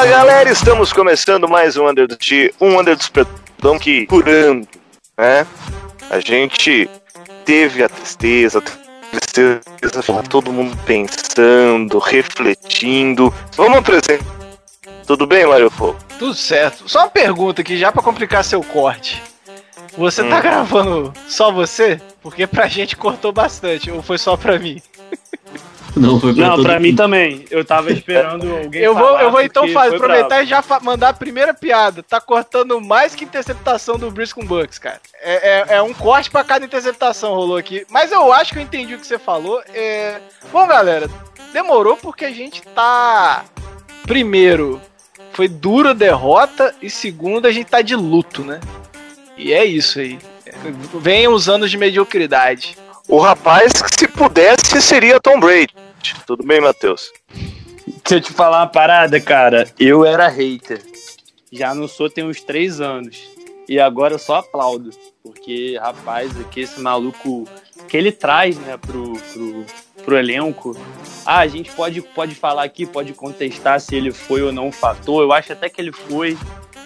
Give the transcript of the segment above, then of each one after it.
Fala galera, estamos começando mais um Under do T, um Under do Perdão que curando, né? A gente teve a tristeza, a tristeza, todo mundo pensando, refletindo. Vamos apresentar. Tudo bem, Mario Fogo? Tudo certo. Só uma pergunta aqui, já pra complicar seu corte. Você tá Hum. gravando só você? Porque pra gente cortou bastante, ou foi só pra mim? Não, foi pra Não, todo pra mim mundo. também. Eu tava esperando alguém Eu vou, falar, eu vou então porque fa- foi aproveitar e já mandar a primeira piada. Tá cortando mais que interceptação do Breeze com Bucks, cara. É, é- é um corte pra cada interceptação rolou aqui. Mas eu acho que eu entendi o que você falou. É... Bom, galera, demorou porque a gente tá. Primeiro, foi dura a derrota. E segundo, a gente tá de luto, né? E é isso aí. Venham os anos de mediocridade. O rapaz que se pudesse seria Tom Brady. Tudo bem, Matheus? Deixa eu te falar uma parada, cara. Eu era hater. Já não sou tem uns três anos. E agora eu só aplaudo. Porque, rapaz, aqui esse maluco que ele traz, né, pro, pro, pro elenco. Ah, a gente pode, pode falar aqui, pode contestar se ele foi ou não um fator. Eu acho até que ele foi.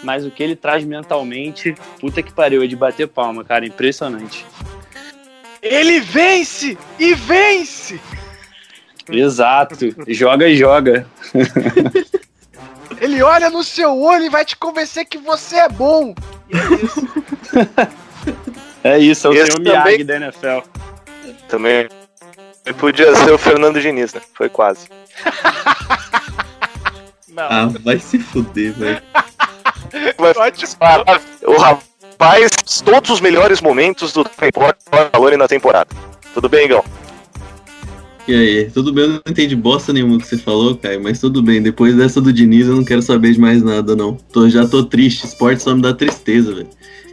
Mas o que ele traz mentalmente, puta que pariu, é de bater palma, cara. Impressionante. Ele vence! E vence! Exato. Joga e joga. Ele olha no seu olho e vai te convencer que você é bom. É isso, é o Esse senhor Miyagi também- da NFL. Também ele podia ser o Fernando Diniz, né? Foi quase. Não. Ah, vai se fuder, velho. Ótimo. ah, o rapaz, todos os melhores momentos do Alone na temporada. Tudo bem, Igão? E aí, tudo bem? Eu não entendi bosta nenhuma que você falou, Caio, mas tudo bem. Depois dessa do Diniz, eu não quero saber de mais nada, não. Tô, já tô triste. Esporte só me dá tristeza, velho.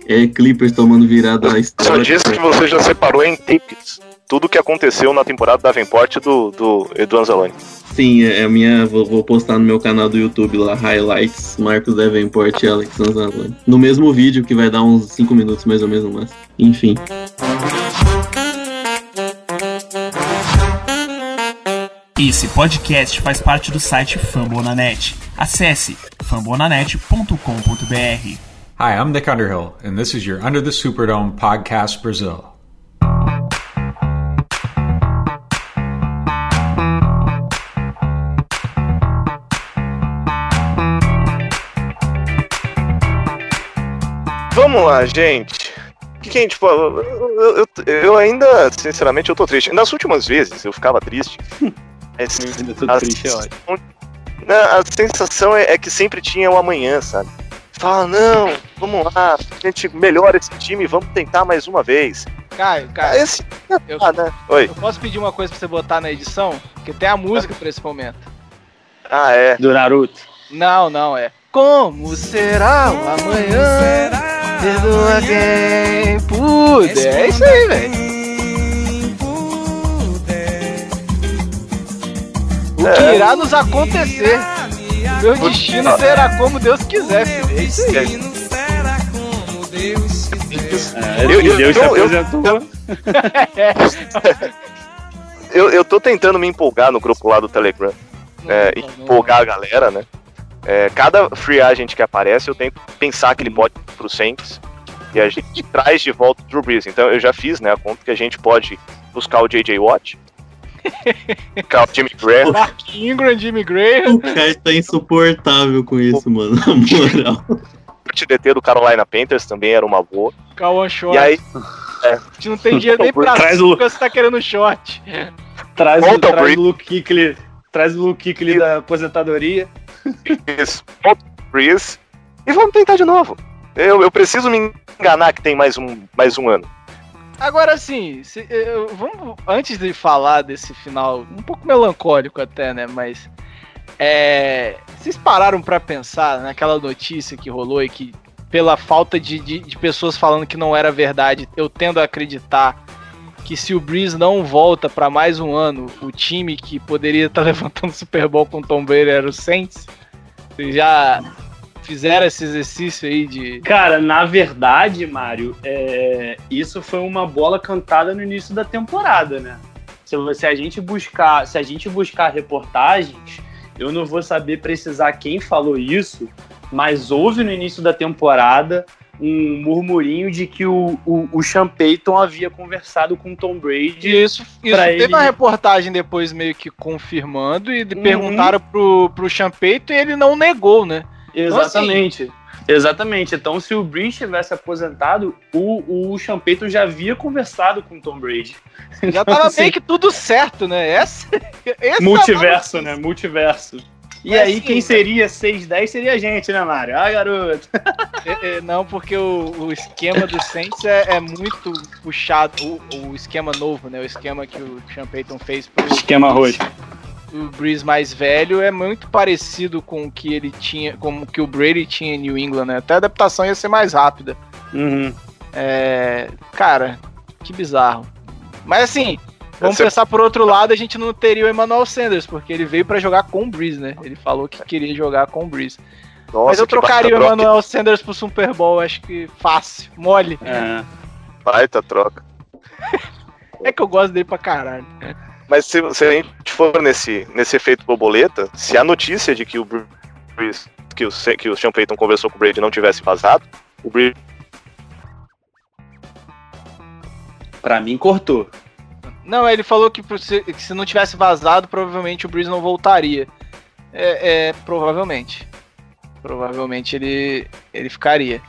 É Clippers tomando virada na Só história. disse que você já separou em tapes tudo que aconteceu na temporada da Davenport do, do Edu Anzalone. Sim, é a minha. Vou, vou postar no meu canal do YouTube lá, Highlights, Marcos Davenport e Alex Anzalone. No mesmo vídeo, que vai dar uns 5 minutos mais ou menos, mas. Enfim. Esse podcast faz parte do site Fambonanet. Acesse fambonanet.com.br. Hi, I'm Nick Underhill, and this is your Under the Superdome podcast, Brazil. Vamos lá, gente. O que, que a gente pode. Eu, eu- eu ainda, sinceramente, eu tô triste. Nas últimas vezes eu ficava triste. Mas ainda tô a triste, é sensação- Não, a sensação é, é que sempre tinha o amanhã, sabe? Fala, não, vamos lá, a gente melhora esse time, vamos tentar mais uma vez. Caio, Ah, Caio, Esse. eu, Ah, né? Oi. eu posso pedir uma coisa pra você botar na edição? Porque tem a música pra esse momento. Ah, é. Do Naruto. Não, não, é. Como será o amanhã? Perdoa quem puder. É isso aí, velho. O que É. irá nos acontecer? Meu destino será como Deus quiser, filho. É isso aí. É, Eu- eu- Deus eu- eu-. Eu, eu tô tentando me empolgar no grupo lá do Telegram. é, empolgar a galera, né? É, cada free agent que aparece, eu tento pensar que ele pode ir pro Saints. E a gente traz de volta o Drew Brees. Então eu já fiz, né, a conta que a gente pode buscar o J.J. Watt. buscar o Jimmy Graham. Mark Ingram, Jimmy Graham. O Caio tá insuportável com isso, mano. Na moral. O TDT do Carolina Panthers também era uma boa. Kawan Short. E aí, A gente não tem dinheiro nem pra Traz suco, o- você tá querendo short. Traz, o, Volta o traz o Luke Kuechly. Traz o Luke Kuechly da aposentadoria. Isso, Brees. E vamos tentar de novo. Eu, eu preciso me enganar que tem mais um, mais um ano. Agora sim, vamos antes de falar desse final um pouco melancólico até, né? Mas é, vocês pararam pra pensar naquela notícia que rolou e que pela falta de, de, de pessoas falando que não era verdade, eu tendo a acreditar que se o Breeze não volta pra mais um ano, o time que poderia estar levantando o Super Bowl com o Tom Brady era o Saints. Vocês já fizeram esse exercício aí de Cara, na verdade, Mário, é, isso foi uma bola cantada no início da temporada, né? Se, você- a gente buscar, se a gente buscar reportagens, Eu não vou saber precisar quem falou isso, mas houve no início da temporada um murmurinho de que o, o, o Sean Payton havia conversado com o Tom Brady. Isso, isso teve ele- uma reportagem depois meio que confirmando e Uhum. perguntaram pro, pro Sean Payton e ele não negou, né? Exatamente. Exatamente. Então, se o Breeze tivesse aposentado, o, o Sean Payton já havia conversado com o Tom Brady. Já tava Assim, meio que tudo certo, né? Essa, esse Multiverso, né? Multiverso. E Mas aí, assim, quem seria 6-10 seria a gente, né, Mário? Ah, garoto. É, é, não, porque o, o esquema do Saints é, é muito puxado. O, o esquema novo, né? O esquema que o Sean Payton fez pro Esquema roxo. o Breeze mais velho é muito parecido com o que ele tinha, como que o Brady tinha em New England, né? Até a adaptação ia ser mais rápida. Uhum. É, cara, que bizarro. Mas assim, vamos Essa- pensar por outro lado, a gente não teria o Emmanuel Sanders, porque ele veio pra jogar com o Breeze, né? Ele falou que queria jogar com o Breeze. Nossa, Mas eu trocaria o troca, Emmanuel Sanders pro Super Bowl, acho que fácil, mole. É. Baita troca. É que eu gosto dele pra caralho. Mas se, se a gente for nesse, nesse efeito borboleta, se a notícia de que o Breeze, que o, que o Sean Payton conversou com o Brady não tivesse vazado, o Brady Pra mim, cortou. Não, ele falou que, se, que se não tivesse vazado, provavelmente o Breeze não voltaria. É, é, provavelmente. Provavelmente ele, ele ficaria.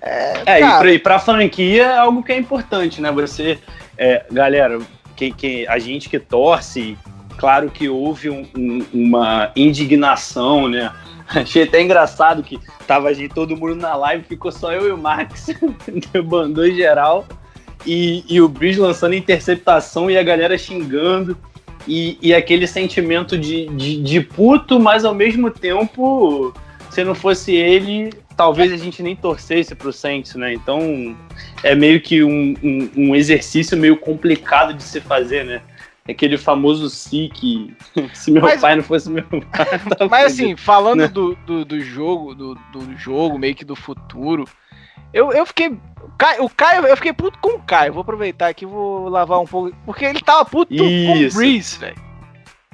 É, Cara. e, pra, pra franquia é algo que é importante, né? Você, é, galera, que, que, a gente que torce, claro que houve um- um- uma indignação, né? Achei até engraçado que tava gente, todo mundo na live, ficou só eu e o Max, bandou em geral, e, e o Bridge lançando interceptação e a galera xingando, e, e aquele sentimento de, de, de puto, mas ao mesmo tempo, se não fosse ele, talvez a gente nem torcesse pro Saints, né? Então é meio que um, um, um exercício meio complicado de se fazer, né? Aquele famoso si que se meu Mas- pai não fosse meu pai. Mas fudido. assim, falando né? do, do, do jogo, do, do jogo, meio que do futuro, eu, eu fiquei. o Caio- O Caio, eu fiquei puto com o Caio. Vou aproveitar aqui e vou lavar um pouco. Porque ele tava puto com o Isso. Breeze, velho.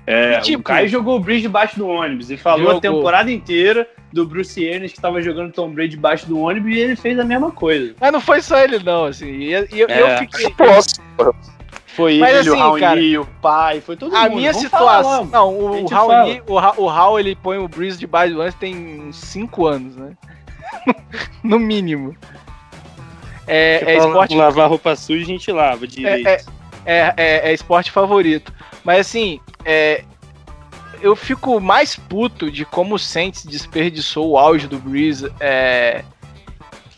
É, tipo- o Caio jogou o Bridge debaixo do ônibus e falou Jogou. a temporada inteira do Bruce Arians que estava jogando Tom Brady debaixo do ônibus e ele fez a mesma coisa. Mas não foi só ele, não, assim. E, e eu, É. eu fiquei. Posso. Foi Mas ele, o assim, Raoni, cara, o pai, foi todo A mundo. minha Vamos falar situação. logo. Não, A o gente Raul, o, Ra- o Raul ele põe o Breeze debaixo do lance tem uns 5 anos, né? no mínimo. É, é esporte lavar roupa suja a gente lava direito. é, é, é, é esporte favorito. Mas assim, é, eu fico mais puto de como o Saints desperdiçou o auge do Breeze é,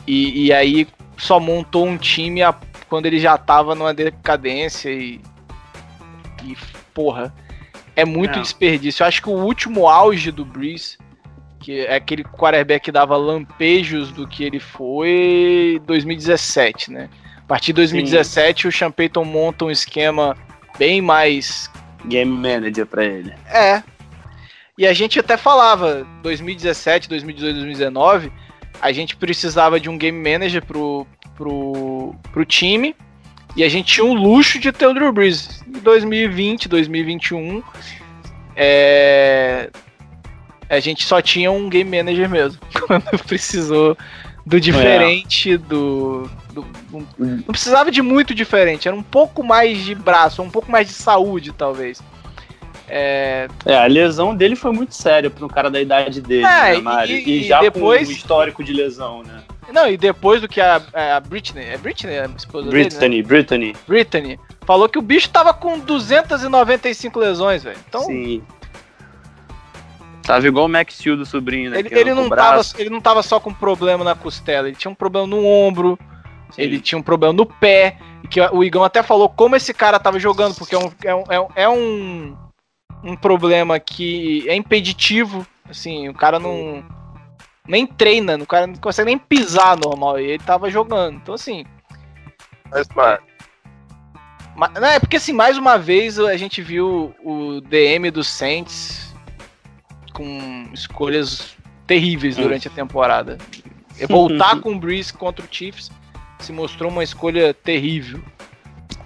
e, e aí só montou um time a- quando ele já tava numa decadência e, e porra, é muito Não. desperdício. Eu acho que o último auge do Breeze, que é aquele quarterback que dava lampejos do que ele foi, 2017, né? A partir de 2017, o Sean Payton monta um esquema bem mais. Game manager pra ele. É. E a gente até falava, 2017, 2018, 2019, a gente precisava de um game manager pro, pro, pro time. E a gente tinha um luxo de ter o Drew Brees. Em 2020, 2021, é, a gente só tinha um game manager mesmo. Quando precisou do diferente, do, do- do- Não precisava de muito diferente, era um pouco mais de braço, um pouco mais de saúde, talvez. É, É, a lesão dele foi muito séria para um cara da idade dele, É, né, e- E, e já depois- com um histórico de lesão, né? não, e depois do que a, a Britney. É Britney a esposa dele? Né? Brittany. Brittany. Falou que o bicho tava com 295 lesões, velho. Então, Sim. Tava igual o Max Steel do sobrinho, né? ele, ele, não tava, ele não tava só com problema na costela, ele tinha um problema no ombro, Sim. ele tinha um problema no pé. Que o Igão até falou como esse cara tava jogando, porque é um, é um, é um, é um, um problema que é impeditivo. Assim, o cara não. Nem treina, o cara não consegue nem pisar normal. E ele tava jogando. Então, assim. Mas, mano, Ma- Não, é porque assim, mais uma vez a gente viu o DM do Saints com escolhas terríveis Hum. durante a temporada. E Voltar com o Breeze contra o Chiefs se mostrou uma escolha terrível.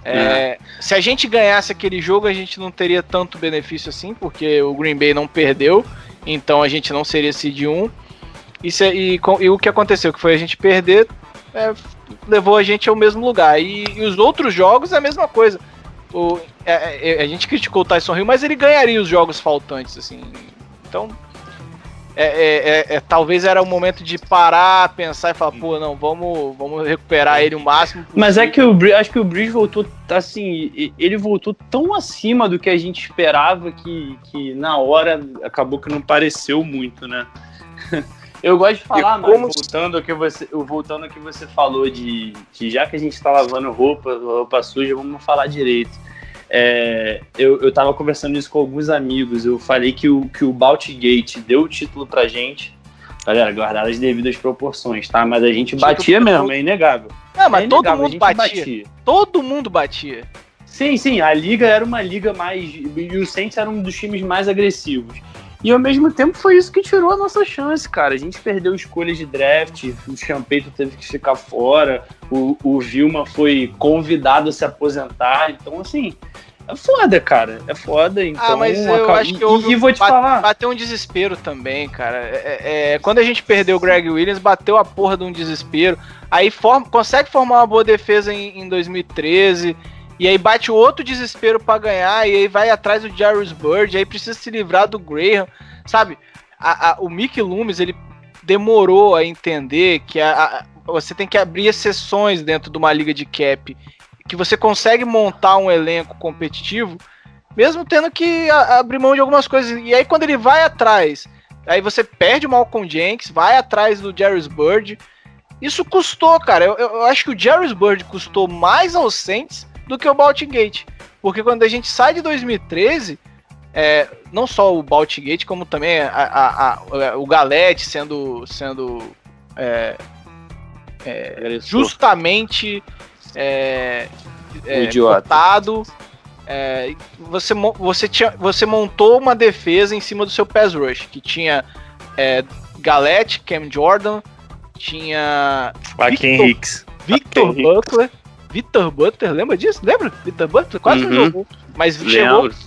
É, se a gente ganhasse aquele jogo, a gente não teria tanto benefício assim, porque o Green Bay não perdeu, então a gente não seria seed 1. E, se- e e o que aconteceu? Que foi a gente perder, é, levou a gente ao mesmo lugar. E, e os outros jogos é a mesma coisa. O, é, é, a gente criticou o Tyson Hill, mas ele ganharia os jogos faltantes, assim. Então, é, é- é- é- talvez era o momento de parar, pensar e falar, pô, não, vamos, vamos recuperar ele o máximo Mas é possível. que o acho que o Bridge voltou assim, e- ele voltou tão acima do que a gente esperava que, que na hora acabou que não pareceu muito, né? Eu gosto de falar, mas como- voltando ao que você, voltando ao que você falou de, de já que a gente tá lavando roupa, roupa suja, vamos falar direito. É, eu, eu tava conversando isso com alguns amigos. Eu falei que o, que o Baltigate deu o título pra gente. Galera, guardar as devidas proporções, tá? Mas a gente batia mesmo, é inegável. Não, mas É todo inegável, a mundo gente batia. Todo mundo batia. Sim, sim, a liga era uma liga mais. E o Saints era um dos times mais agressivos. E ao mesmo tempo foi isso que tirou a nossa chance, cara. A gente perdeu escolhas de draft, o Champeito teve que ficar fora, o, o Vilma foi convidado a se aposentar. Então, assim, é foda, cara. É foda. Então, ah, mas eu acaba- acho que e, houve e vou te bate- falar. Bateu um desespero também, cara. É- é- é, quando a gente perdeu o Greg Williams, bateu a porra de um desespero. Aí forma, consegue formar uma boa defesa em, em 2013. E aí bate outro desespero pra ganhar. E aí vai atrás do Jarvis Bird. Aí precisa se livrar do Graham. Sabe? A- a- o Mick Loomis, ele demorou a entender que a- você tem que abrir exceções dentro de uma liga de cap. Que você consegue montar um elenco competitivo mesmo tendo que abrir mão de algumas coisas. E aí quando ele vai atrás, aí você perde o Malcolm Jenkins, vai atrás do Jarvis Bird. Isso custou, cara. Eu, eu acho que o Jarvis Bird custou mais aos Saints do que o Baltigate. Porque quando a gente sai de 2013, é, não só o Baltigate, como também a- a- a- o Galete sendo, sendo é, justamente é, é, Um idiota. cotado. É, você, você, tinha, você montou uma defesa em cima do seu pass rush, que tinha é, Galete, Cam Jordan, tinha Joaquim Victor- Hicks. Victor Joaquim Victor Butler, lembra disso? Lembra? Victor Butler quase não Uhum. jogou. Mas chegou, Lembro.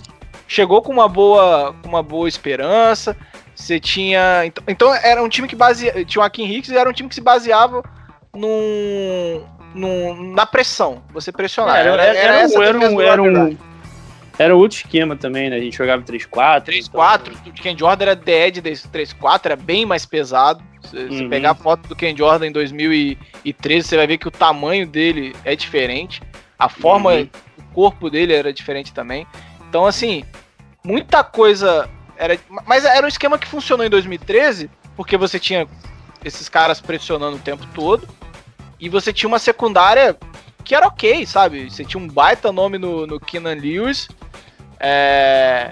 chegou com uma boa, com uma boa esperança. Você tinha. Então, então era um time que baseava. Tinha o Joaquim Hicks e era um time que se baseava num, num, na pressão. Você pressionar. Era, era, era, era, defesa um, era, um, era outro esquema também, né? A gente jogava 3-4. 3-4, o Ken Jordan era DED desse 3-4, era bem mais pesado. Se você Uhum. pegar a foto do Ken Jordan em 2013, você vai ver que o tamanho dele é diferente. A forma, Uhum. o corpo dele era diferente também. Então, assim, muita coisa. Era, mas era um esquema que funcionou em 2013, porque você tinha esses caras pressionando o tempo todo. E você tinha uma secundária que era ok, sabe? Você tinha um baita nome no, no Keenan Lewis. É,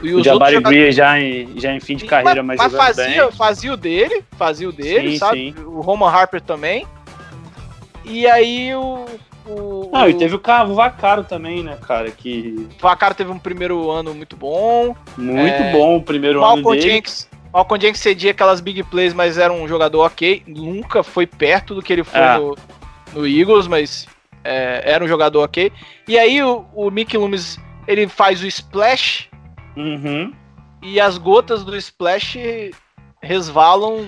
e O Jabari Greer já em, já em fim de carreira, mas, mas fazia, bem. fazia o dele, fazia o dele, Sim, sabe? O Roman Harper também. E aí o. o Ah, e o teve o Cavo Vacaro também, né, cara? Que Vacaro teve um primeiro ano muito bom. muito É, bom o primeiro ano Malcolm dele. Jenkins. Malcolm Jenkins cedia aquelas big plays, mas era um jogador ok. Nunca foi perto do que ele foi É. no, no Eagles, mas é, era um jogador ok. E aí o, o Mickey Loomis ele faz o splash Uhum. e as gotas do splash resvalam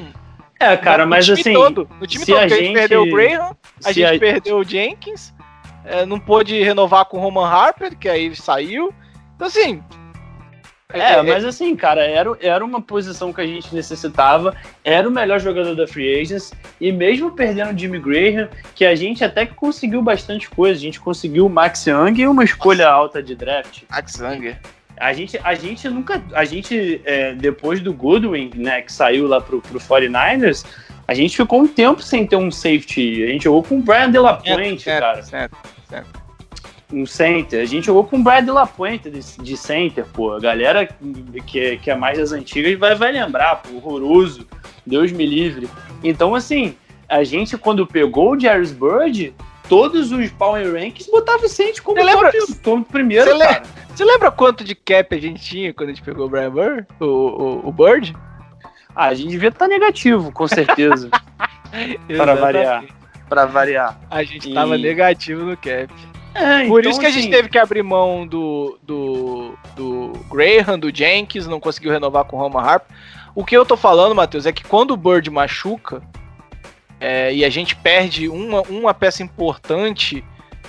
É, cara, no mas time assim, todo. No time todo, a a gente perdeu o Graham, a gente a- perdeu o Jenkins, é, não pôde renovar com o Roman Harper, que aí saiu. Então, assim. É, mas assim, cara, era, era uma posição que a gente necessitava, era o melhor jogador da Free Agents, e mesmo perdendo o Jimmy Graham, que a gente até que conseguiu bastante coisa, a gente conseguiu o Max Young e uma escolha alta de draft. Max Zanger. A gente, a gente nunca, a gente, é, depois do Goodwin, né, que saiu lá pro, pro 49ers, a gente ficou um tempo sem ter um safety, a gente jogou com o Brian De La Puente, cara. certo. Um center. A gente jogou com o Brad Lapuente de, de center, pô. A galera que, é- que é mais das antigas vai, vai lembrar, pô, horroroso. Deus me livre. Então, assim, a gente, quando pegou o Jarvis Bird, todos os Power Rankings botavam o Saints como lembra- top, primeiro, Você. Você lembra quanto de cap a gente tinha quando a gente pegou o Brian Bird? O, o, o Bird? Ah, a gente devia estar negativo, com certeza. para variar. Para variar. A gente E- tava negativo no cap. É, Por então, isso que a gente assim, teve que abrir mão do, do, do Graham, do Jenkins, não conseguiu renovar com o Roman Harp. O que eu tô falando, Matheus, é que quando o Bird machuca é, e a gente perde uma, uma peça importante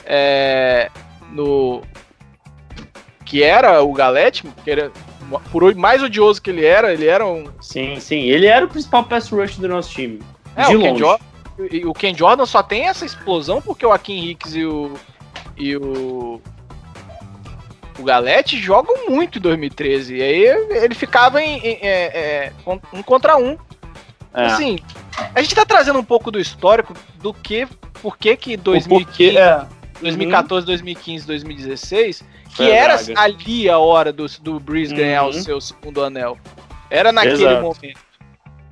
é, no. que era o Galete, que era, por mais odioso que ele era, ele era um. Sim, sim. Ele era o principal pass rush do nosso time. É, de o Ken, longe. Jordan, e o Ken Jordan só tem essa explosão porque o Akin Hicks e o. e o. O Galete jogam muito em 2013. E aí ele ficava em, em- é, é, um contra um. É. Assim, a gente tá trazendo um pouco do histórico do que. Por que que O 2015, porquê, é. 2014, 2015, 2016, que era ali a hora do, do Breeze ganhar o Uhum. seu segundo anel. Era naquele Exato. momento.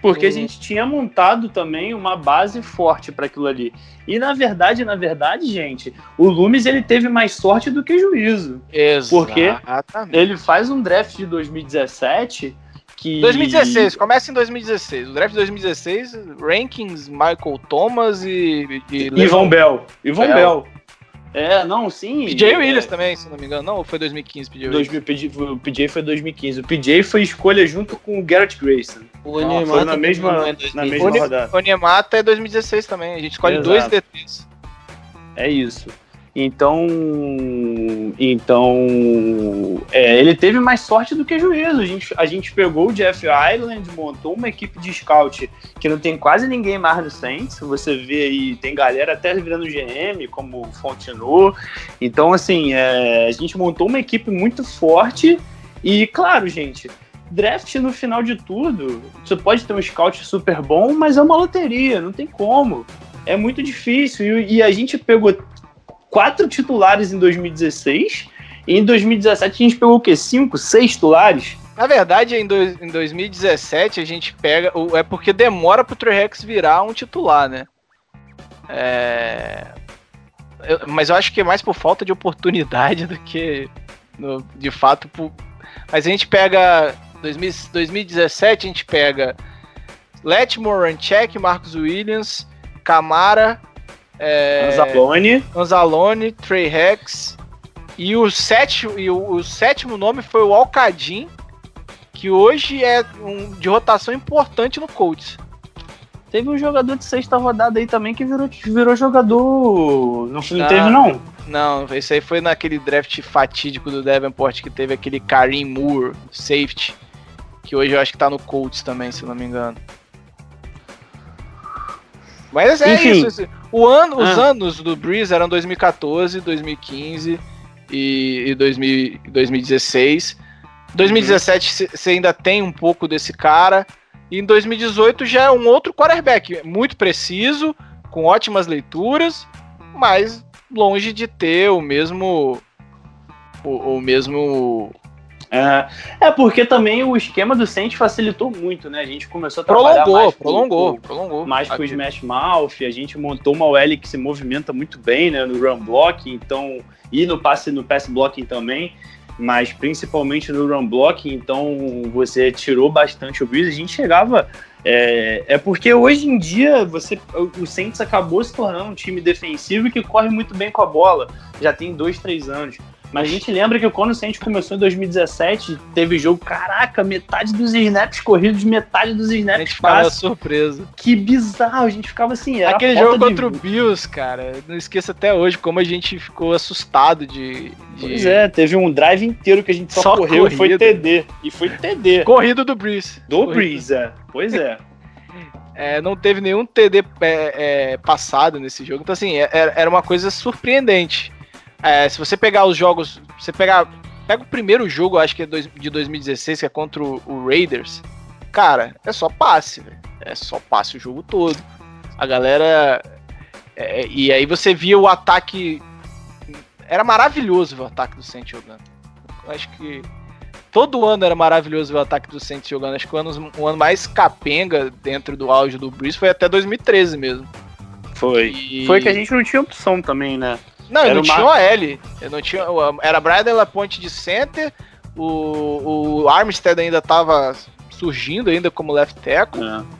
Porque a Uhum. gente tinha montado também uma base forte para aquilo ali. E na verdade, na verdade, gente, o Loomis ele teve mais sorte do que juízo. Exatamente. Ele faz um draft de 2017 que 2016, começa em 2016. O draft de 2016, rankings Michael Thomas e. e Ivan Bell. Ivan Bell. Bell. É, não, sim. PJ é, Williams também, se não me engano. Não, ou foi 2015 PJ Williams? 2000, PJ o PJ foi 2015. O PJ foi escolha junto com o Garrett Grayson. O Foi Neymar na mesma, é na 2000. mesma rodada. O Nemata é 2016 também. A gente escolhe Exato. dois DTs. É isso. Então, então é, ele teve mais sorte do que juízo. A gente, a gente pegou o Jeff Island, montou uma equipe de scout que não tem quase ninguém mais no Saints. Você vê aí, tem galera até virando GM, como Fontenot. Então, assim, é, a gente montou uma equipe muito forte. E, claro, gente, draft no final de tudo, você pode ter um scout super bom, mas é uma loteria, não tem como. É muito difícil. E a gente pegou quatro titulares em 2016. E em 2017 a gente pegou o quê? Cinco, seis titulares? Na verdade, em, dois- em 2017 a gente pega. É porque demora pro Trey Rex virar um titular, né? É, eu- mas eu acho que é mais por falta de oportunidade do que no- de fato por. Mas a gente pega. 2000 2017 a gente pega Letmore, Ranchek, Marcos Williams, Camara, é, Anzalone. Anzalone, Trey Rex. E o, sétimo, e o, o sétimo nome foi o Alcadim, que hoje é um de rotação importante no Colts. Teve um jogador de sexta rodada aí também que virou, virou jogador. Não, não Ah. teve, não. Não, esse aí foi naquele draft fatídico do Davenport que teve aquele Karim Moore, safety, que hoje eu acho que tá no Colts também, se não me engano. Mas é Enfim. isso. Ano, os Ah. anos do Breeze eram 2014, 2015 e, e 2000 e 2016. 2017 você ainda tem um pouco desse cara. E em 2018 já é um outro quarterback, muito preciso, com ótimas leituras, mas longe de ter o mesmo. O, o mesmo. É, é porque também o esquema do Saints facilitou muito, né? A gente começou a trabalhar Prolongou, mais com- prolongou, com- prolongou. mais com o. Smash Mouth, a gente montou uma OL que se movimenta muito bem, né, no run block, então e no passe no pass blocking também, mas principalmente no run blocking, então você tirou bastante o Breeze, a gente chegava é, é porque hoje em dia você o Saints acabou se tornando um time defensivo que corre muito bem com a bola, já tem dois, três anos. Mas a gente lembra que quando o Saints começou em 2017, teve jogo, caraca, metade dos snaps corridos, metade dos A snaps gente ficava passes surpreso. que bizarro, a gente ficava assim. Era Aquele jogo contra o Bills, cara, não esqueço até hoje como a gente ficou assustado de. de- Pois é, teve um drive inteiro que a gente só, Só correu e foi. TD. E foi TD. Corrido do Breeze. Do Corrido. Breeze, é. Pois é. É, não teve nenhum TD é, é, passado nesse jogo. Então, assim, é- é- era uma coisa surpreendente. É, se você pegar os jogos. Você pegar. Pega o primeiro jogo, acho que é dois- de 2016, que é contra o, o Raiders. Cara, é só passe, velho. É só passe o jogo todo. A galera. é, e aí você via o ataque. Era maravilhoso ver o ataque do Saints jogando. Eu acho que. Todo ano era maravilhoso ver o ataque do Saints jogando. Acho que o ano, o ano mais capenga dentro do auge do Breeze foi até 2013 mesmo. Foi. E- Foi que a gente não tinha opção também, né? Não, eu não uma- tinha OL. Eu não tinha. Era Brian Laponte de center. O, o Armstead ainda tava surgindo ainda como left tackle. É.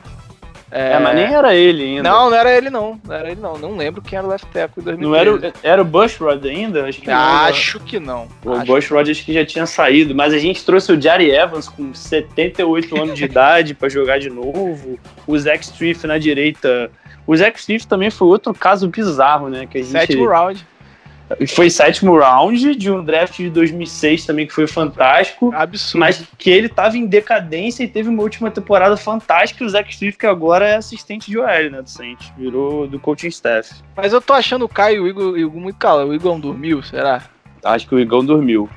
É, mas nem era ele ainda. Não, não era ele não. Não era ele não. Não lembro quem era o left tackle em 2013. Não era, o- era o Bushrod ainda? Acho que não. Acho que não. O Acho Bushrod acho que já tinha saído, mas a gente trouxe o Jari Evans com 78 anos de idade pra jogar de novo. O Zach Striff na direita. O Zach Striff também foi outro caso bizarro, né? Que a gente Sétimo round. Foi sétimo round de um draft de 2006 também que foi fantástico. Absurdo. Mas que ele tava em decadência e teve uma última temporada fantástica. E o Zach Striff, que agora é assistente de OL, né? Do Saints. Virou do coaching staff. Mas eu tô achando o Caio e o Igor, Igor muito calado. O Igor dormiu, será? Acho que o Igão dormiu.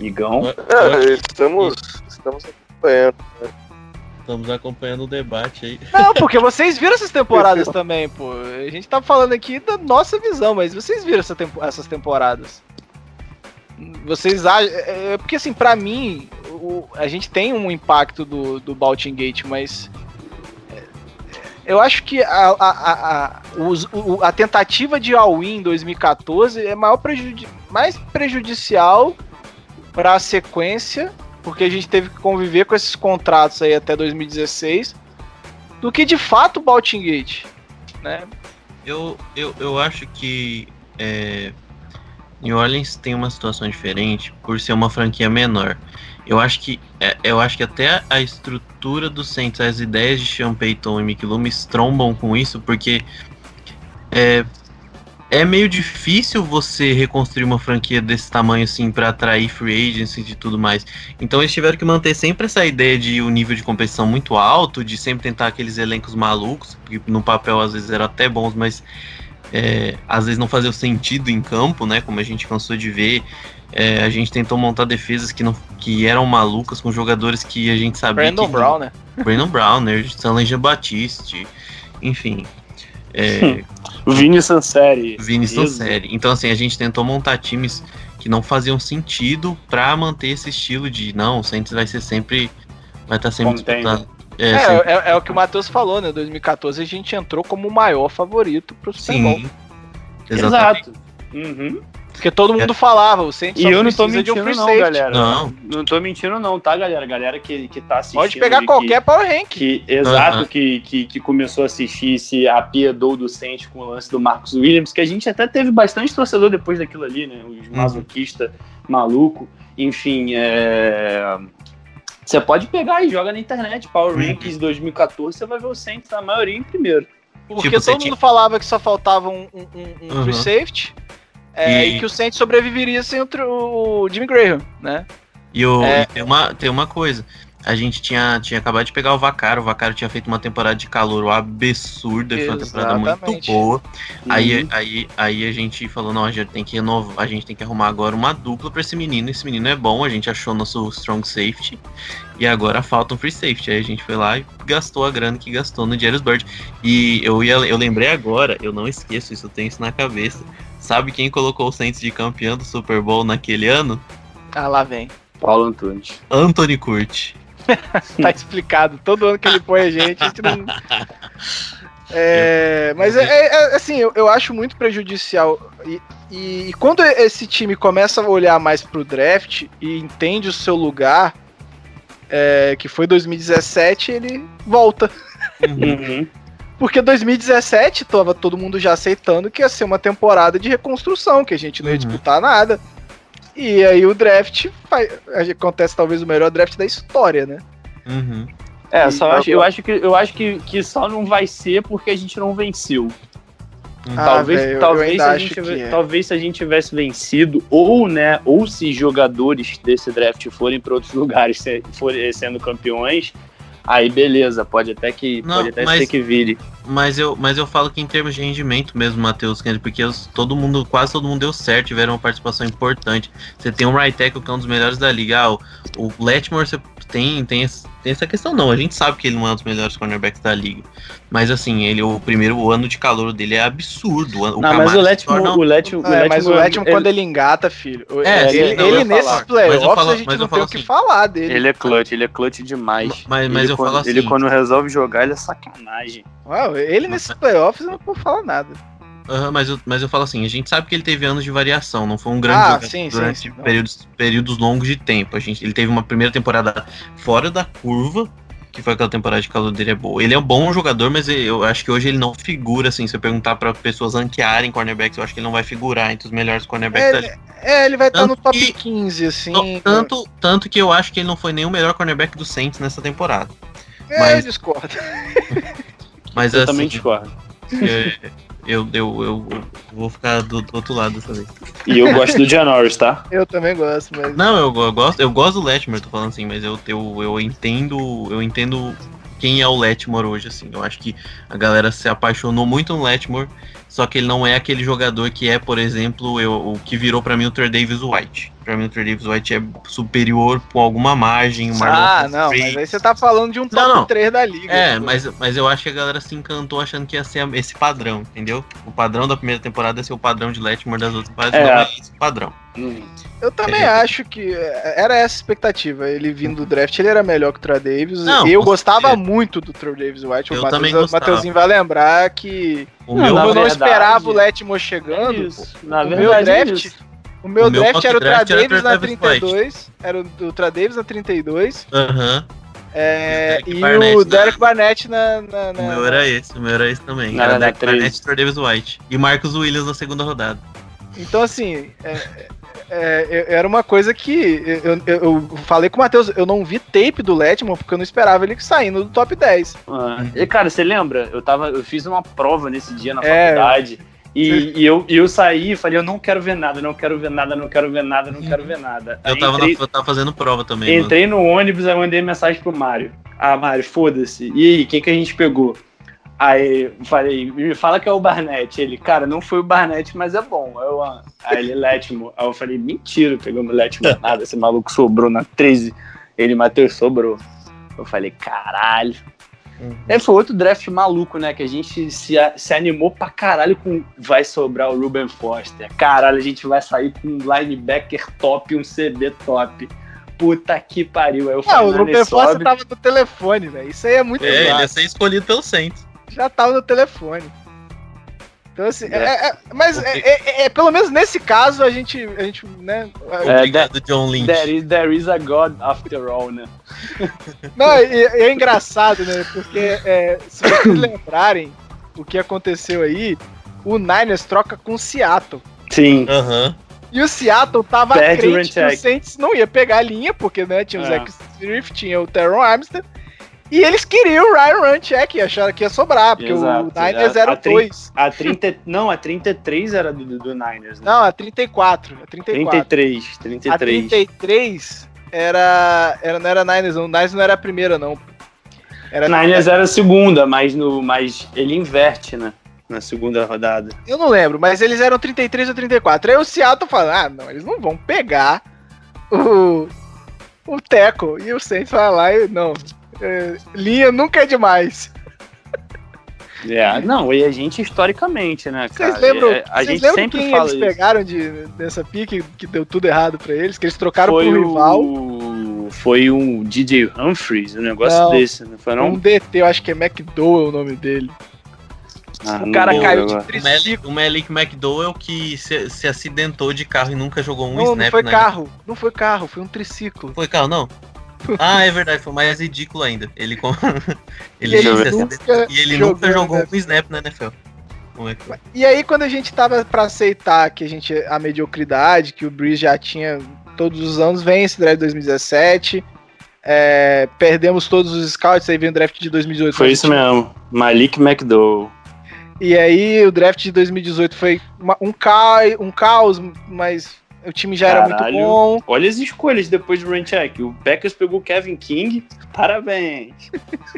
Igão. É, estamos, estamos acompanhando. Estamos acompanhando o debate aí. Não, porque vocês viram essas temporadas também, pô. A gente tá falando aqui da nossa visão, mas vocês viram essa tempo- essas temporadas. Vocês acham. É, é porque assim, pra mim, o- a gente tem um impacto do, do Baltimore Gate, mas. é, Eu acho que a, a, a, a, os- o- a tentativa de all-in em 2014 é maior prejudi mais prejudicial para a sequência, porque a gente teve que conviver com esses contratos aí até 2016, do que de fato o Baltimore Gate, né? Eu, eu, eu acho que é, New Orleans tem uma situação diferente por ser uma franquia menor. Eu acho que é, eu acho que até a estrutura do Saints, as ideias de Sean Payton e Mick Loomis trombam com isso, porque é, é meio difícil você reconstruir uma franquia desse tamanho assim para atrair free agents e tudo mais. Então eles tiveram que manter sempre essa ideia de um nível de competição muito alto, de sempre tentar aqueles elencos malucos, que no papel às vezes eram até bons, mas é, às vezes não fazia sentido em campo, né? Como a gente cansou de ver. É, a gente tentou montar defesas que, não, que eram malucas, com jogadores que a gente sabia Brandon que... Brown, né? Brandon Browner, Stanley Jean Batiste, enfim. É, Vini Sanseri. Vini série. Então, assim, a gente tentou montar times que não faziam sentido pra manter esse estilo de não, o Saints vai ser sempre. Vai estar sempre Contender. disputado. É, É, sempre- é, é o que o Matheus falou, né? 2014 a gente entrou como o maior favorito pro Super Bowl. sim. Exatamente. Exato. Uhum. Porque todo mundo falava, o Saints E eu não tô um mentindo, free não, safety. galera. Não. Não tô mentindo, não, tá, galera? Galera que, que tá assistindo. Pode pegar qualquer power rank. Que, que, exato, Aham. que, que, que começou a assistir, se apiedou do Saints com o lance do Marcos Williams, que a gente até teve bastante torcedor depois daquilo ali, né? Os masoquista maluco. Enfim, é. Você pode pegar e joga na internet, Power Uhum. Rankings 2014, você vai ver o Saints na maioria em primeiro. Porque Tipo, todo tinha- mundo falava que só faltava um, um- um- um Uhum. free safety. É, e... E- que o Saints sobreviveria sem o, o Jimmy Graham, né? E, o, É. e tem, uma, tem uma coisa. A gente tinha, tinha acabado de pegar o Vacaro. O Vacaro tinha feito uma temporada de calor absurda. Foi uma temporada muito boa. Aí, Uhum. aí, aí a gente falou, não, a gente tem que renovar, a gente tem que arrumar agora uma dupla pra esse menino. Esse menino é bom, a gente achou nosso strong safety. E agora falta um free safety. Aí a gente foi lá e gastou a grana que gastou no Jairus Bird. E eu, ia, eu lembrei agora, eu não esqueço isso, eu tenho isso na cabeça. Sabe quem colocou o Saints de campeão do Super Bowl naquele ano? Ah, lá vem. Paulo Antunes. Anthony Curti. Tá explicado. Todo ano que ele põe a gente, a gente não. É, mas é, é- é, assim, eu, eu acho muito prejudicial. E, e- e quando esse time começa a olhar mais pro draft e entende o seu lugar, é, que foi 2017, ele volta. Uhum. Porque 2017 tava todo mundo já aceitando que ia ser uma temporada de reconstrução, que a gente não ia Uhum. disputar nada. E aí o draft acontece talvez o melhor draft da história, né? Uhum. É, só Tá acho, eu acho que eu acho que, que só não vai ser porque a gente não venceu. Ah, talvez, talvez, se a gente, é. talvez se a gente tivesse vencido, ou né, ou se jogadores desse draft forem para outros lugares se, forem sendo campeões, aí beleza, pode até que Não, pode até mas- ser que vire. Mas eu, mas eu falo que em termos de rendimento mesmo, Matheus, Kennedy, porque os- todo mundo, quase todo mundo deu certo, tiveram uma participação importante. Você tem um right tackle que é um dos melhores da liga. Ah, o, o Letmore você tem, tem, tem essa questão, não. A gente sabe que ele não é um dos melhores cornerbacks da liga. Mas assim, ele, o primeiro ano de calor dele é absurdo. O não, mas o Letmo, torna- o Letmo, o É, mas o Letmo, quando ele engata, filho. É, ele, sim, não, ele nesses falar. playoffs, Mas eu falo- a gente não tem o que assim, falar dele. ele é clutch, ele é clutch demais. Mas- mas ele, eu quando, falo ele assim- quando resolve jogar, ele é sacanagem. Uau, ele nesses playoffs eu não vou falar nada. Aham, mas, eu, mas eu falo assim, a gente sabe que ele teve anos de variação, não foi um grande Ah, jogador sim, sim, durante sim, não. períodos, períodos longos de tempo. A gente, ele teve uma primeira temporada fora da curva, que foi aquela temporada de calor dele é boa. Ele é um bom jogador, mas eu acho que hoje ele não figura, assim, se eu perguntar pra pessoas ranquearem cornerbacks, eu acho que ele não vai figurar entre os melhores cornerbacks da liga. É, ele vai estar Tanto no top que- 15, assim. Então, Tanto, tanto que eu acho que ele não foi nem o melhor cornerback do Saints nessa temporada. É, mas- eu discordo. Mas Eu assim, também discordo. eu, eu, eu, eu vou ficar do, do outro lado dessa vez. E eu gosto do John Norris, tá? Eu também gosto, mas. Não, eu, eu gosto, eu gosto do Letmore, tô falando assim, mas eu, eu, eu entendo. Eu entendo quem é o Letmore hoje, assim. Eu acho que a galera se apaixonou muito no Letmore, só que ele não é aquele jogador que é, por exemplo, eu, o que virou pra mim o Trey Davis White. Pra mim o Trey Davis White é superior com alguma margem. Ah, não, mas aí você tá falando de um top Não, não. 3 da liga. É, tipo. mas, mas eu acho que a galera se encantou achando que ia ser esse padrão, entendeu? O padrão da primeira temporada ia ser o padrão de Letmore das outras temporadas, É. não é esse padrão. Hum. Eu também É. acho que é, era essa a expectativa. Ele vindo do draft, ele era melhor que o Troy Davis. Não, eu gostava certeza. muito do Troy Davis White. Eu o Matheus- também o gostava. Mateuzinho vai lembrar que O Não, meu, eu não esperava o Letmore chegando. É isso. Na o meu verdade, é draft, isso. o meu O meu draft era o Troy draft era Davis Troy na Davis 32. Era o, o Troy Davis na 32. Aham. é, E o Derek e Barnett o na- Derek Barnett na. na- O meu era esse, o meu era esse também. Na era três. Barnett e Davis White. E Marcos Williams na segunda rodada. Então, assim, é- é- é- era uma coisa que eu, eu- eu falei com o Matheus, eu não vi tape do Letmore porque eu não esperava ele saindo do top 10. Ah, E, cara, você lembra? Eu, tava, eu fiz uma prova nesse dia na É. faculdade. E, e eu, e eu saí e falei, eu não quero ver nada, não quero ver nada, não quero ver nada, não quero ver nada. Eu tava, entrei, na- eu tava fazendo prova também. mano. entrei no ônibus, aí mandei mensagem pro Mário. Ah, Mário, foda-se. E aí, quem que a gente pegou? Aí eu falei, me fala que é o Barnett. Ele, cara, não foi o Barnett, mas é bom. Eu, ah. Aí ele, Letmo. Aí eu falei, mentira, pegamos o Letmo nada, esse maluco sobrou na 13. Ele, Matheus, sobrou. Eu falei, caralho. Uhum. Aí foi outro draft maluco, né? Que a gente se, se animou pra caralho com vai sobrar o Ruben Foster. Caralho, a gente vai sair com um linebacker top, um CB top. Puta que pariu. Aí eu Ah, o falei, Ruben "Nane, Foster sobe." tava no telefone, velho. Isso aí é muito É, ele ia ser escolhido pelo Saints. Já tava no telefone. Então, assim, é, É. é- mas é, é- é- pelo menos nesse caso a gente, a gente né? É, Obrigado, John Lynch. There is, there is a God after all, né? Não, e, e é engraçado, né? Porque é, se vocês lembrarem o que aconteceu aí, o Niners troca com o Seattle. Sim. Aham. E o Seattle tava o crente que o. Saints não ia pegar a linha, porque né, tinha o É. Zach Swift, tinha o Teron Armstead. E eles queriam o Ryan Runcheck, acharam que ia sobrar, porque Exato. o Niners A- era a o trin- 2. A 30, não, a 33 era do, do, do Niners, né? Não, a 34. A 34. 33, A 33. 33 era, era. Não era Niners, não. O Niners não era a primeira, não. Era Niners era a segunda, mas, no, mas ele inverte, né? Na segunda rodada. Eu não lembro, mas eles eram 33 ou 34. Aí o Seattle fala: ah, não, eles não vão pegar o. O Teco. E o Saints vai lá e. Não. É, linha nunca é demais. É, não, e a gente historicamente, né, cara? Vocês lembram, É, a gente lembram sempre quem fala eles isso. pegaram de, dessa pique que deu tudo errado pra eles? Que eles trocaram Foi pro rival. o... Foi um DJ Humphries, um negócio Não. desse, não foi Um não? DT, eu acho que é McDowell o nome dele. Ah, o cara caiu de agora. O Malik, triciclo. o Malik McDowell que se, se acidentou de carro e nunca jogou um Não, snap não foi na carro. Não foi carro, foi um triciclo. Foi carro, não? Ah, é verdade, foi mais ridículo ainda. Ele, com... ele, E ele nunca e ele jogou nunca jogou um snap na NFL. E aí, quando a gente tava pra aceitar que a gente a mediocridade, que o Breeze já tinha todos os anos, vem esse draft de 2017. é, perdemos todos os scouts, aí vem o draft de 2018. Foi isso mesmo. Malik McDowell. E aí o draft de 2018 foi uma- um, ca um caos, mas o time já era muito Caralho. bom. Olha as escolhas depois do Runcheck. O Packers pegou o Kevin King, parabéns.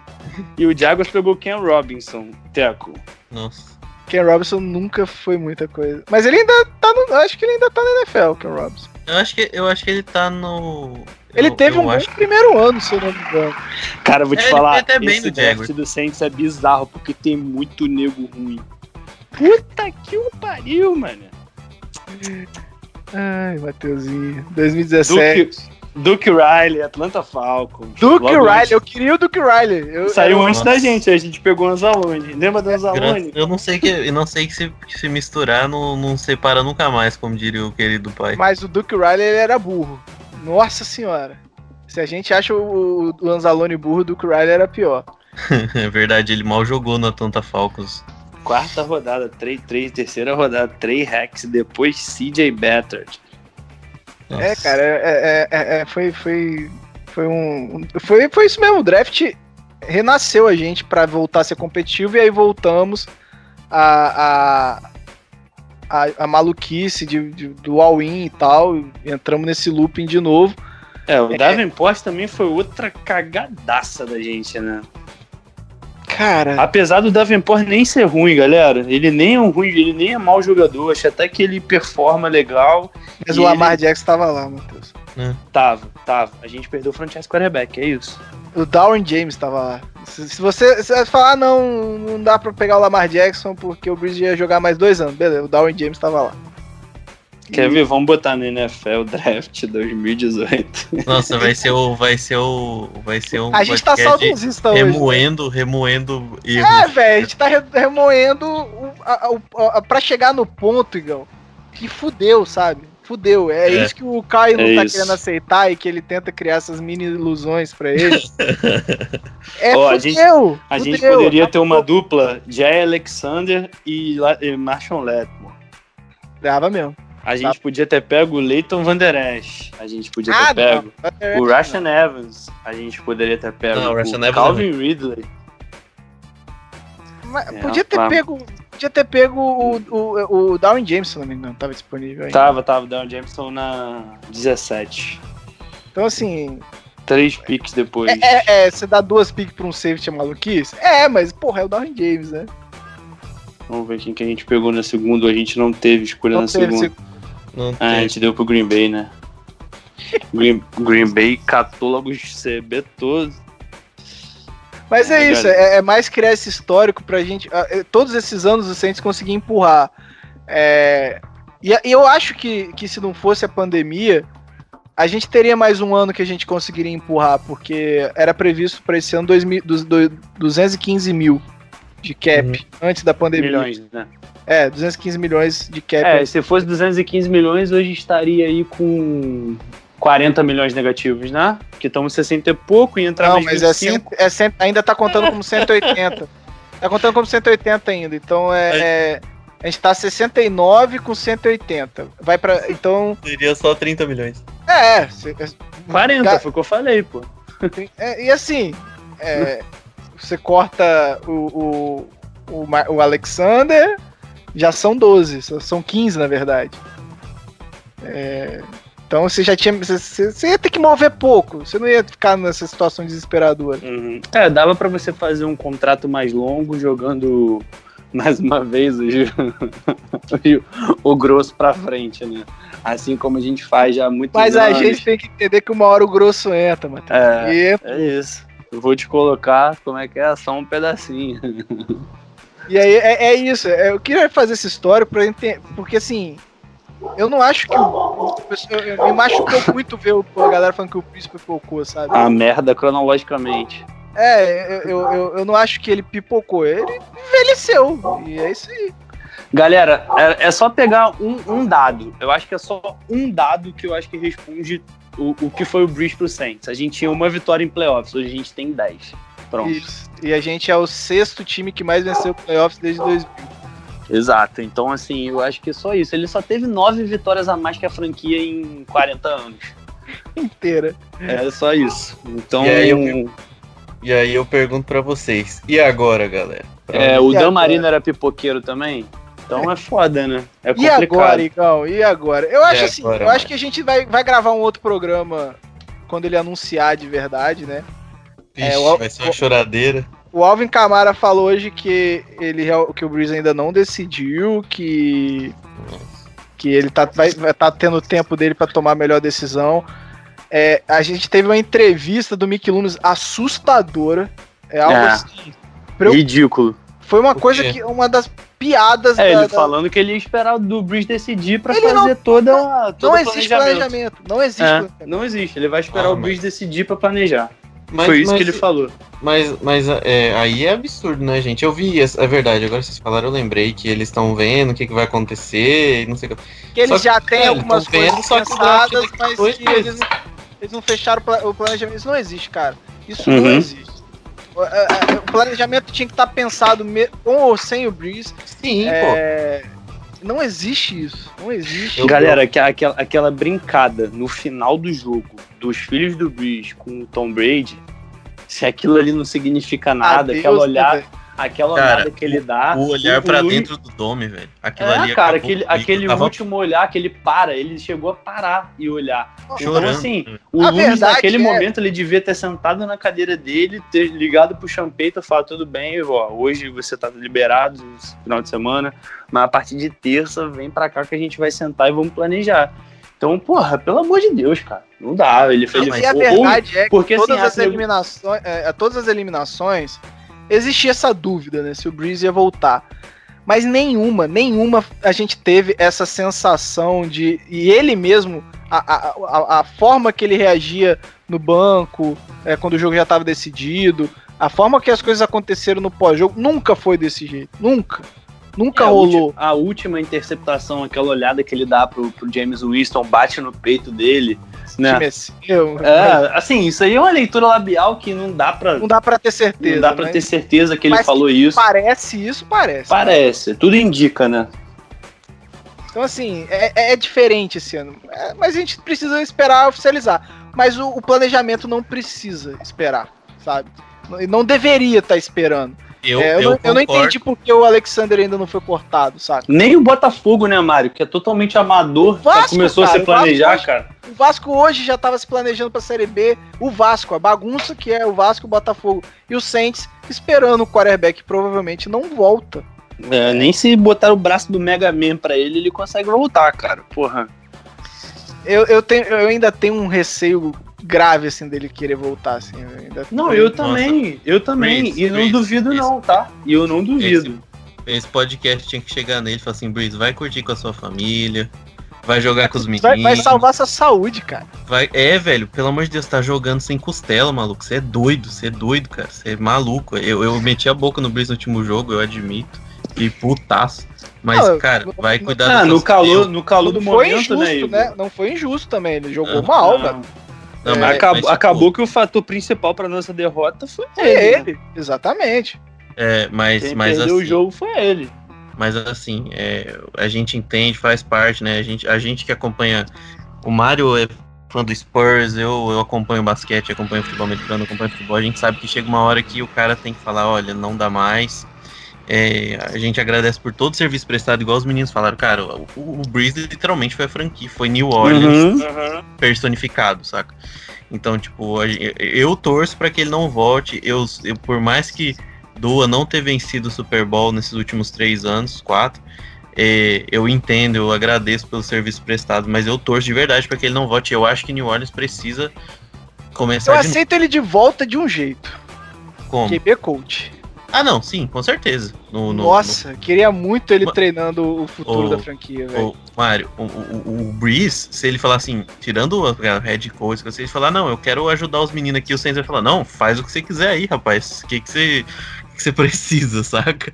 e o Jaguars pegou o Ken Robinson, Teco. Nossa. Ken Robinson nunca foi muita coisa. Mas ele ainda tá no. Acho que ele ainda tá na NFL, Ken Robinson. Eu acho que, eu acho que ele tá no. Ele eu- teve eu um acho bom primeiro ano, se eu não me engano. Cara, eu vou te É, falar, até bem esse draft do Saints é bizarro, porque tem muito nego ruim. Puta que o pariu, mano. Ai, Mateuzinho. 2017. Duke, Duke Riley, Atlanta Falcons. Duke Riley, antes- eu queria o Duke Riley. Eu, Saiu eu- antes da gente, a gente pegou uns Anzalone. Lembra do Anzalone? Eu não sei que, eu não sei que se, que se misturar não, não separa nunca mais, como diria o querido pai. Mas o Duke Riley ele era burro. Nossa senhora. Se a gente acha o, o Lanzalone burro o Riley era pior. É verdade, ele mal jogou no Atlanta Falcons. Quarta rodada, 3-3, terceira rodada, 3 hacks, depois CJ Beathard. É, cara, é, é- é- é- foi, foi, foi um. Foi, foi isso mesmo, o draft renasceu a gente pra voltar a ser competitivo e aí voltamos a. a a, a maluquice de, de- do all-in e tal, e entramos nesse looping de novo. É, o Davenport também foi outra cagadaça da gente, né? Cara, Apesar do Davenport nem ser ruim, galera. Ele nem é um ruim, ele nem é mau jogador. Acho até que ele performa legal. mas o Lamar ele- Jackson tava lá, Matheus. Tava, tava. A gente perdeu o franchise quarterback, é isso. O Darwin James tava lá. Se, se você, se você falar, ah, não, não dá pra pegar o Lamar Jackson porque o Breeze ia jogar mais dois anos. Beleza, o Darwin James tava lá. Quer ver? Vamos botar no NFL Draft 2018. Nossa, vai ser o. Vai ser o. Vai ser um A gente tá saudosista hoje. né? remoendo, remoendo erros. É, velho, a gente tá re- remoendo o, a, a, a- pra chegar no ponto, Igão, que fudeu, sabe? Fudeu. É, É. isso que o Caio não É tá isso. querendo aceitar e que ele tenta criar essas mini ilusões pra ele. é, a fudeu. gente- A gente fudeu. poderia ter uma dupla Jay Alexander e, La- e Marshall Letmore. Dava mesmo. A gente podia ter pego o Leighton Van Der Esch. A gente podia ter Ah, pego não. o Rashan Evans. A gente poderia ter pego Não, o o Evans Calvin Ridley. Mas É, podia ter tá. pego. Podia ter pego o, o, o Darwin James, se não me engano, tava disponível ainda. Tava, tava, Down Jameson na 17. Então, assim, Três picks depois. é, é, é, você dá duas picks pra um safety é maluquice? É, mas, porra, é o Darwin James, né? Vamos ver quem que a gente pegou na segunda. A gente não teve escolha Não na teve segunda. Não Ah, a gente deu pro Green Bay, né? Green, Green Bay catou logo os CB todos. Mas é É, isso, é, é mais criar esse histórico pra gente. ah, Todos esses anos o Saints conseguir empurrar. É, e e eu acho que, que se não fosse a pandemia, a gente teria mais um ano que a gente conseguiria empurrar, porque era previsto para esse ano 2000, dos- do- 215 mil de cap antes da pandemia. Milhões, né? É, 215 milhões de cap. É, se fosse 215 milhões, hoje estaria aí com 40 milhões negativos, né? Que estamos 60 e pouco e entrar não, mais mas é 25. cento, é cento, ainda tá contando como 180. tá contando como 180 ainda. Então é. é- a gente tá 69 com 180. Vai para Então. Seria só 30 milhões. É, cê- 40, Ga- foi o que eu falei, pô. é, e assim. é, você corta o, o, o, o Alexander, já são 12, só- são 15 na verdade. É, então você já tinha. Você, você- ia ter que mover pouco, você não ia ficar nessa situação desesperadora. Uhum. É, dava pra você fazer um contrato mais longo jogando mais uma vez o, o grosso pra frente, né? Assim como a gente faz já há muitos Mas anos. a gente tem que entender que uma hora o grosso entra, Matheus. É. É isso. Eu vou te colocar, como é que é? Só um pedacinho. e aí é, é isso. é, eu queria fazer essa história pra entender. Porque assim. Eu não acho que o. Eu, eu, me machucou muito ver a galera falando que o príncipe pipocou, sabe? A merda cronologicamente. É, eu, eu, eu, eu não acho que ele pipocou. Ele envelheceu. E é isso aí. Galera, é, é só pegar um, um dado. Eu acho que é só um dado que eu acho que responde o, o que foi o Breeze pro Saints. A gente tinha uma vitória em playoffs, hoje a gente tem 10. Pronto. Isso. E a gente é o sexto time que mais venceu playoffs desde 2000. Exato. Então, assim, eu acho que é só isso. Ele só teve nove vitórias a mais que a franquia em 40 anos. inteira. É só isso. Então, E aí eu- E aí eu pergunto pra vocês. E agora, galera? Pra é, onde- o Dan? Marino era pipoqueiro também? Então é foda, né? É E complicado. agora, Igão? E agora? Eu acho E assim, agora, eu acho que a gente vai, vai gravar um outro programa quando ele anunciar de verdade, né? Vixe, é, o- vai ser uma choradeira. O Alvin Camara falou hoje que ele que o Breeze ainda não decidiu, que que ele tá, vai, vai tá tendo o tempo dele pra tomar a melhor decisão. É, a gente teve uma entrevista do Mick Lunas assustadora. É algo É. assim. preu- Ridículo. Foi uma O coisa que. Uma das piadas É, da- ele da- falando que ele ia esperar do Breeze decidir pra Ele fazer toda, todo Não o existe planejamento. planejamento. Não existe É, planejamento. não existe. Ele vai esperar Ah, o Breeze decidir pra planejar. Mas, Foi isso mas- que ele falou. Mas, mas é, aí é absurdo, né, gente? Eu vi, é é verdade, agora vocês falaram, eu lembrei que eles estão vendo o que, que vai acontecer e não sei o que. Que eles Só já têm algumas vendo, coisas só que o draft pensadas, mas que eles. Eles não fecharam o o planejamento. Isso não existe, cara. Isso Uhum. não existe. O, é, é, o planejamento tinha que estar pensado me- com ou sem o Breeze. Sim, É, Não existe isso. Não existe. Galera, aqua- aquela, aquela brincada no final do jogo dos filhos do Breeze com o Tom Brady, se aquilo ali não significa nada, Adeus, aquela, olhar, velho? Aquela Cara, olhada que ele dá. O olhar o- dentro do dome, velho. Aquilo É, ali cara, aquele, comigo. aquele Tava último olhar que ele para, ele chegou a parar e olhar. Então, chorando. assim, o A Luiz, verdade naquele é- momento, ele devia ter sentado na cadeira dele, ter ligado pro Champeito e falar: tudo bem, ó, hoje você tá liberado final de semana, mas a partir de terça vem pra cá que a gente vai sentar e vamos planejar. Então, porra, pelo amor de Deus, cara, não dá. Ele fez. E a ou- verdade é que porque, todas, assim, as eliminações, é, todas as eliminações, existia essa dúvida, né? Se o Breeze ia voltar. Mas nenhuma, nenhuma a gente teve essa sensação de. E ele mesmo, a, a, a, forma que ele reagia no banco, é, quando o jogo já estava decidido, a forma que as coisas aconteceram no pós-jogo, nunca foi desse jeito. Nunca. Nunca É, a rolou. A última interceptação, aquela olhada que ele dá pro, pro James Winston, bate no peito dele. Né? Time é seu. É, assim, isso aí é uma leitura labial que não dá pra, Não dá pra ter certeza. não dá pra né? ter certeza que ele Mas falou isso. Parece isso, parece. Parece, tudo indica, né? Então, assim, é, é diferente esse ano. É, mas a gente precisa esperar oficializar. Mas o, o planejamento não precisa esperar, sabe? Não, não deveria estar esperando. Eu, É, eu, eu, não, eu não entendi por que o Alexander ainda não foi cortado, sabe? Nem o Botafogo, né, Mário? Que é totalmente amador, já Vasco, começou cara, a se o Vasco planejar, hoje- cara. O Vasco hoje já estava se planejando pra Série B. O Vasco, a bagunça que é o Vasco o Botafogo. E o Saints esperando o quarterback, que provavelmente não volta. É, nem se botar o braço do Mega Man pra ele, ele consegue voltar, cara. Porra. Eu, eu, tenho, eu ainda tenho um receio grave, assim, dele querer voltar, assim. Não, eu Nossa. também, eu também. Breeze, e não Breeze, duvido, Breeze. não, tá? E eu não duvido. Esse podcast tinha que chegar nele e falar assim, Breeze, vai curtir com a sua família, vai jogar com os meninos. Vai, vai salvar sua saúde, cara. vai- É, velho, pelo amor de Deus, tá jogando sem costela, maluco. Você é doido, você é doido, cara. Você é maluco. Eu, eu meti a boca no Breeze no último jogo, eu admito. E putaço. Mas, Não, cara, vai não- cuidar Ah, no calor, no calor do Não foi momento, injusto, né, né? Igor? Não foi injusto também. Ele jogou Não, mal, Não. velho. Não, É, mas- Acabou, mas, tipo, acabou que o fator principal pra nossa derrota foi Foi ele. né? ele, exatamente. É, mas, Quem mas perdeu assim, o jogo foi ele. Mas assim, é, a gente entende, faz parte, né? A gente, a gente que acompanha. O Mário é fã do Spurs, eu, eu acompanho basquete, acompanho futebol americano, acompanho futebol. A gente sabe que chega uma hora que o cara tem que falar: olha, não dá mais. É, a gente agradece por todo o serviço prestado, igual os meninos falaram. Cara, o, o Breeze literalmente foi a franquia, foi New Orleans Uhum. personificado, saca? Então, tipo, eu torço pra que ele não volte. Eu, eu- por mais que doa não ter vencido o Super Bowl nesses últimos três anos, quatro, é, eu entendo, eu agradeço pelo serviço prestado, mas eu torço de verdade pra que ele não volte. Eu acho que New Orleans precisa Eu começar de aceito ele de volta de um jeito. Como? QB coach. Ah, não, sim, com certeza. No, no- Nossa, queria muito ele Ma- treinando o futuro Ô, da franquia, no- velho. o Mário, o, o, o Breeze, se ele falar assim, tirando a a head coach, se ele falar, não, eu quero ajudar os meninos aqui, o Sainz vai falar, não, faz o que você quiser aí, rapaz. O que, que você. o que você precisa, saca?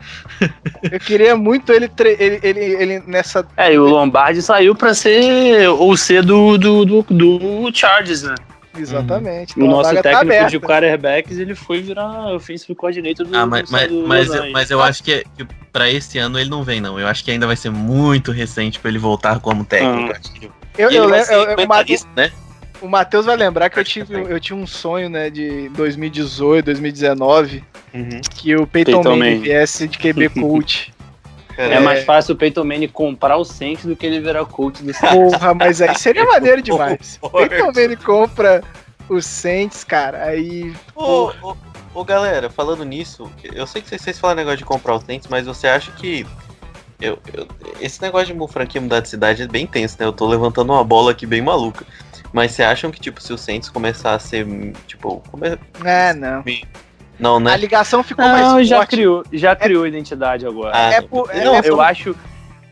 Eu queria muito ele, tre- ele, ele, ele nessa. É, e o Lombardi saiu pra ser o C do, do, do, do Chargers, né? Exatamente. O Então nosso tá técnico aberta. de quarterbacks, ele foi virar offensive coordinator do Ah, mas, do mas, do mas, eu, mas eu acho que, que pra esse ano ele não vem, não. Eu acho que ainda vai ser muito recente pra ele voltar como técnico. Ah. Eu, eu, né? o Matheus vai lembrar que eu tive, eu tinha um sonho, né, de 2018, 2019, que o Peyton, Peyton Manning. viesse de QB coach. É mais fácil o Peyton Manning comprar o Saints do que ele virar coach do Saints. Porra, mas aí seria maneiro demais. Concordo. Peyton Manning compra o Saints, cara, aí... Ô, ô, ô, galera, falando nisso, eu sei que vocês, vocês falam negócio de comprar os Saints, mas você acha que. eu- eu- esse negócio de franquia mudar de cidade é bem tenso, né? Eu tô levantando uma bola aqui bem maluca. Mas vocês acham que, tipo, se o Saints começar a ser. Tipo. Come... Ah, não. Não, A né? ligação ficou Não, mais já forte. criou, já criou identidade agora. Ah, É por- é- não, é eu por- acho.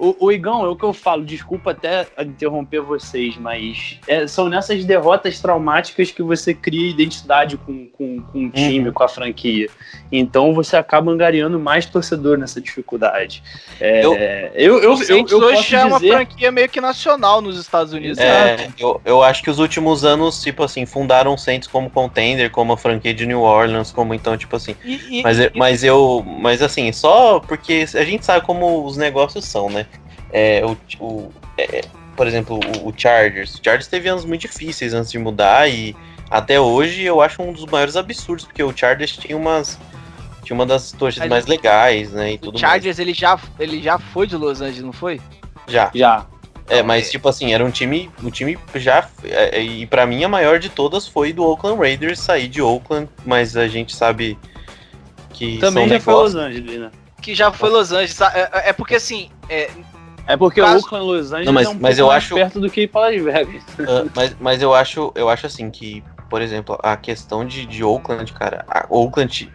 O, o Igão, é o que eu falo, desculpa até interromper vocês, mas é, são nessas derrotas traumáticas que você cria identidade com, com, com o time, Uhum. com a franquia. Então você acaba angariando mais torcedor nessa dificuldade. É, Eu- eu, eu, eu, eu hoje é uma franquia meio que nacional nos Estados Unidos. É, eu, eu acho que os últimos anos, tipo assim, fundaram o Saints como contender, como a franquia de New Orleans, como então, tipo assim. E- e- Mas, eu- e- mas eu. Mas assim, só porque a gente sabe como os negócios são, né? É, o, o- é, por exemplo, o, o Chargers. O Chargers teve anos muito difíceis antes de mudar e até hoje eu acho um dos maiores absurdos, porque o Chargers tinha umas. Tinha uma das torcidas mais legais, né? E o tudo Chargers ele já, ele já foi de Los Angeles, não foi? mais. Já. Já. É, mas tipo assim, era um time, o time já é, é, e pra mim a maior de todas foi do Oakland Raiders sair de Oakland, mas a gente sabe que Também são já foi negócios- Los Angeles, né? Que já foi Los Angeles. É, é porque assim, é, É porque Caso- o Oakland Los Angeles Não, mas- é um mas pouco eu mais acho- perto do que Las Vegas. Ah, mas, mas eu acho, eu acho assim que, por exemplo, a questão de, de Oakland, cara, a Oakland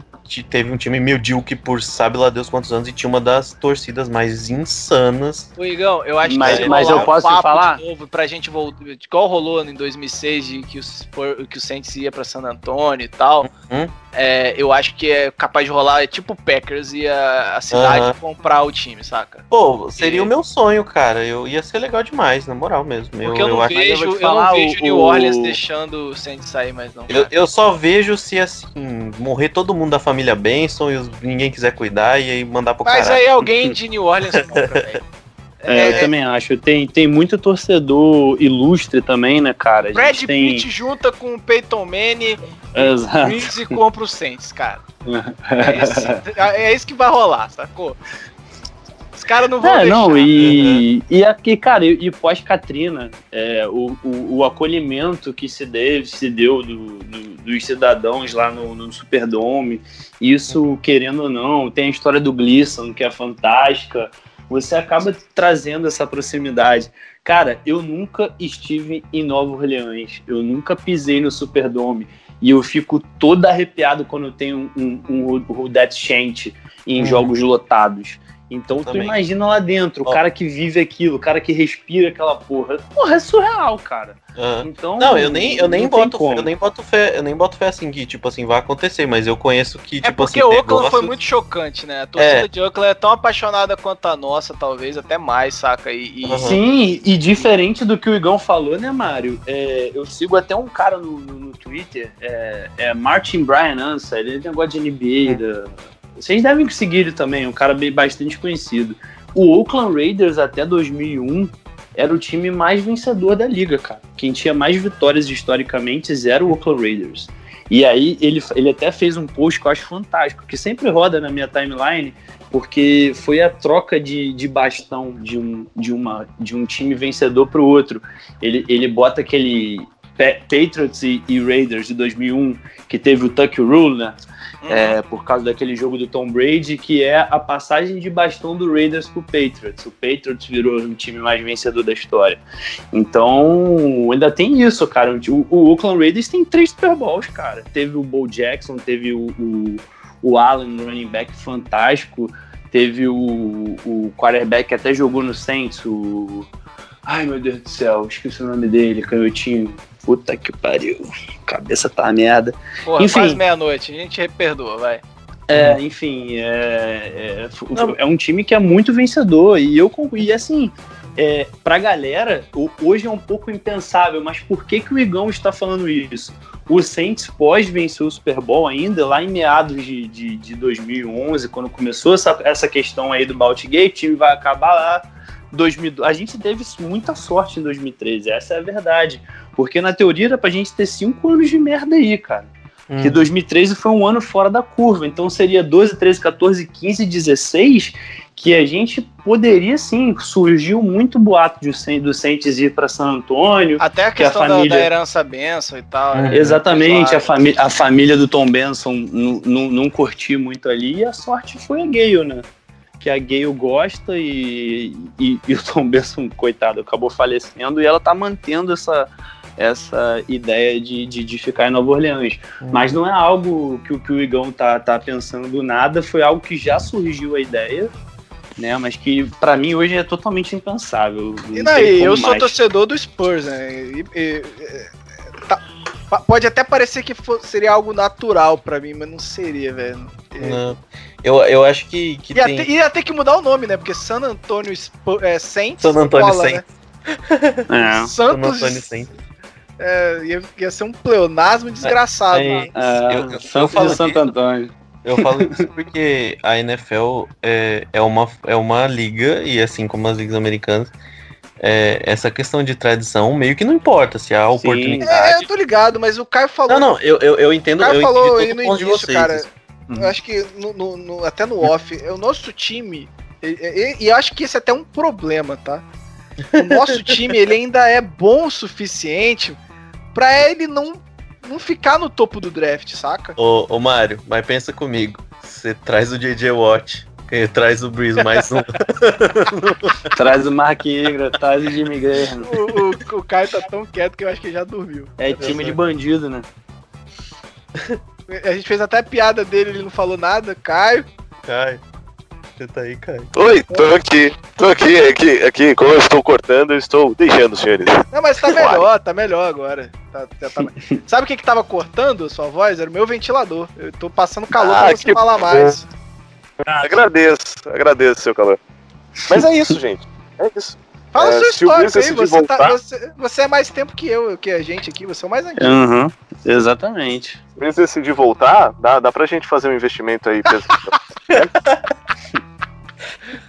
teve um time medíocre por sabe lá Deus quantos anos e tinha uma das torcidas mais insanas. o Igão, eu acho Mas- que mas rolar eu um posso papo falar? de novo pra gente voltar, igual rolou em 2006 de que o, Spur- que o Saints ia pra San Antônio e tal. Uhum. é, eu acho que é capaz de rolar, é tipo o Packers e a, a cidade Aham. comprar o time, saca? Pô, seria E- o meu sonho, cara. Eu ia ser legal demais, na moral mesmo. Porque eu, não eu vejo, vou eu, te não falar, vejo o- New o- Orleans deixando o Saints sair mais não. Eu, eu só vejo se assim, morrer todo mundo da família Benson e os- ninguém quiser cuidar e aí mandar pro Mas caralho. aí alguém de New Orleans compra, velho. É, eu também acho. Tem, tem muito torcedor ilustre também, né, cara? A Brad tem... Pitt junta com o Peyton Manning, Exato. E compra o Saints, cara. É, esse- é isso que vai rolar, sacou? Caras não vão É, deixar. não, e, e aqui, cara, e, e pós-Katrina, é, o, o, o acolhimento que se, deve, se deu do, do- dos cidadãos lá no, no Superdome, isso, querendo ou não, tem a história do Gleason, que é fantástica, você acaba trazendo essa proximidade. Cara, eu nunca estive em Nova Orleans, eu nunca pisei no Superdome, e eu fico todo arrepiado quando eu tenho um, um, um Rudette Chant em Uhum. jogos lotados. Então tu imagina lá dentro, o Ó. cara que vive aquilo, o cara que respira aquela porra. Porra, é surreal, cara. Então. Não, eu nem, eu nem não boto fé, eu nem boto fé, eu nem boto fé assim que, tipo assim, vai acontecer, mas eu conheço que, É tipo porque assim, o Oakland foi muito chocante, né? A torcida É. de Oakland é tão apaixonada quanto a nossa, talvez, até mais, saca? E, e-. Sim, e diferente do que o Igão falou, né, Mário? É, eu sigo até um cara no, no, no Twitter, é, é Martin Brian Ansa, ele tem negócio de NBA. Da... Vocês devem seguir ele também, um cara bem, bastante conhecido. O Oakland Raiders até 2001 era o time mais vencedor da liga, cara. Quem tinha mais vitórias historicamente era o Oakland Raiders. E aí ele, ele até fez um post que eu acho fantástico, que sempre roda na minha timeline, porque foi a troca de, de bastão de um, de, uma, de um time vencedor para o outro. Ele, ele bota aquele Patriots e, e Raiders de 2001, que teve o Tuck Rule, né? É, por causa daquele jogo do Tom Brady, que é a passagem de bastão do Raiders pro Patriots. O Patriots virou o time mais vencedor da história. Então, ainda tem isso, cara. O, o Oakland Raiders tem três Super Bowls, cara. Teve o Bo Jackson, teve o, o, o Allen, running back fantástico. Teve o, o quarterback que até jogou no Saints, o... Ai, meu Deus do céu, esqueci o nome dele, canhotinho. Puta que pariu. Cabeça tá merda. Porra, enfim. quase meia-noite, a gente perdoa, vai. É, enfim, é, é, é um time que é muito vencedor. E eu e assim, é, pra galera, hoje é um pouco impensável, mas por que, que o Igão está falando isso? O Saints pós venceu o Super Bowl ainda, lá em meados de, de, de 2011, quando começou essa, essa questão aí do Baltigate, o time vai acabar lá. 2000, a gente teve muita sorte em 2013, essa é a verdade. Porque na teoria era pra gente ter cinco anos de merda aí, cara. Hum. Que 2013 foi um ano fora da curva. Então seria 12, 13, 14, 15, 16 que a gente poderia sim. Surgiu muito boato de do Saints ir para San Antônio. Até a Que a questão da- família- da, herança benção e tal. Uhum. né? Exatamente, a, fami a família do Tom Benson não- curtiu muito ali e a sorte foi a Gale, né? Que a Gale gosta e, e, e o Tom Benson, coitado, acabou falecendo e ela tá mantendo essa, essa ideia de, de, de ficar em Nova Orleans. Mas não é algo que, o- que o Igão tá, tá pensando do nada, foi algo que já surgiu a ideia. né? Mas que pra mim hoje é totalmente impensável. E daí, eu sou mais. torcedor do Spurs, né? E- e- e- tá- pode até parecer que fo- seria algo natural pra mim, mas não seria, velho. Não. Eu, eu acho que, que Ia, tem. ter, ia ter que mudar o nome, né? Porque San Antônio Spur, é, Saints. San Antônio cola, Saints. Né? É. San Santos. Antônio Saints. é, ia, ia ser um pleonasmo desgraçado. É, né? É, Eu- eu- eu Santos falo de Santo. Antônio. Eu falo isso porque a NFL é, é, uma, é uma liga, e assim como as ligas americanas, é, essa questão de tradição meio que não importa se há É, oportunidade. eu tô ligado, mas o Caio falou. Não, não, eu, eu, eu entendo, O Caio eu falou aí no início, vocês. cara. Assim. Eu acho que no, no- no- até no off, é o nosso time. E, e- e eu acho que esse é até um problema, tá? O nosso time ele ainda é bom o suficiente pra ele não, não ficar no topo do draft, saca? Ô, ô Mário, mas pensa comigo. Você traz o JJ Watt, que traz o Breeze mais um. Traz o Mark Ingram, traz o Jimmy Graham. O, o, o Caio tá tão quieto que eu acho que já dormiu. É time de bandido, né? A gente fez até piada dele, ele não falou nada. Caio. Caio, você tá aí, Caio. Oi, tô aqui. Tô aqui, aqui, aqui. Como eu estou cortando, eu estou deixando os senhores. Não, mas tá melhor, tá melhor agora. Tá- já tá- Sabe o que que tava cortando a sua voz? Era o meu ventilador. Eu tô passando calor Ah, pra você falar bom. mais. Agradeço, agradeço seu calor. Mas é isso, gente. É isso. Fala É, sua história aí, você, tá- voltar- você, você é mais tempo que eu, que a gente aqui, você é o mais antigo. Uhum, exatamente. Se eles decidir voltar, dá, dá pra gente fazer um investimento aí.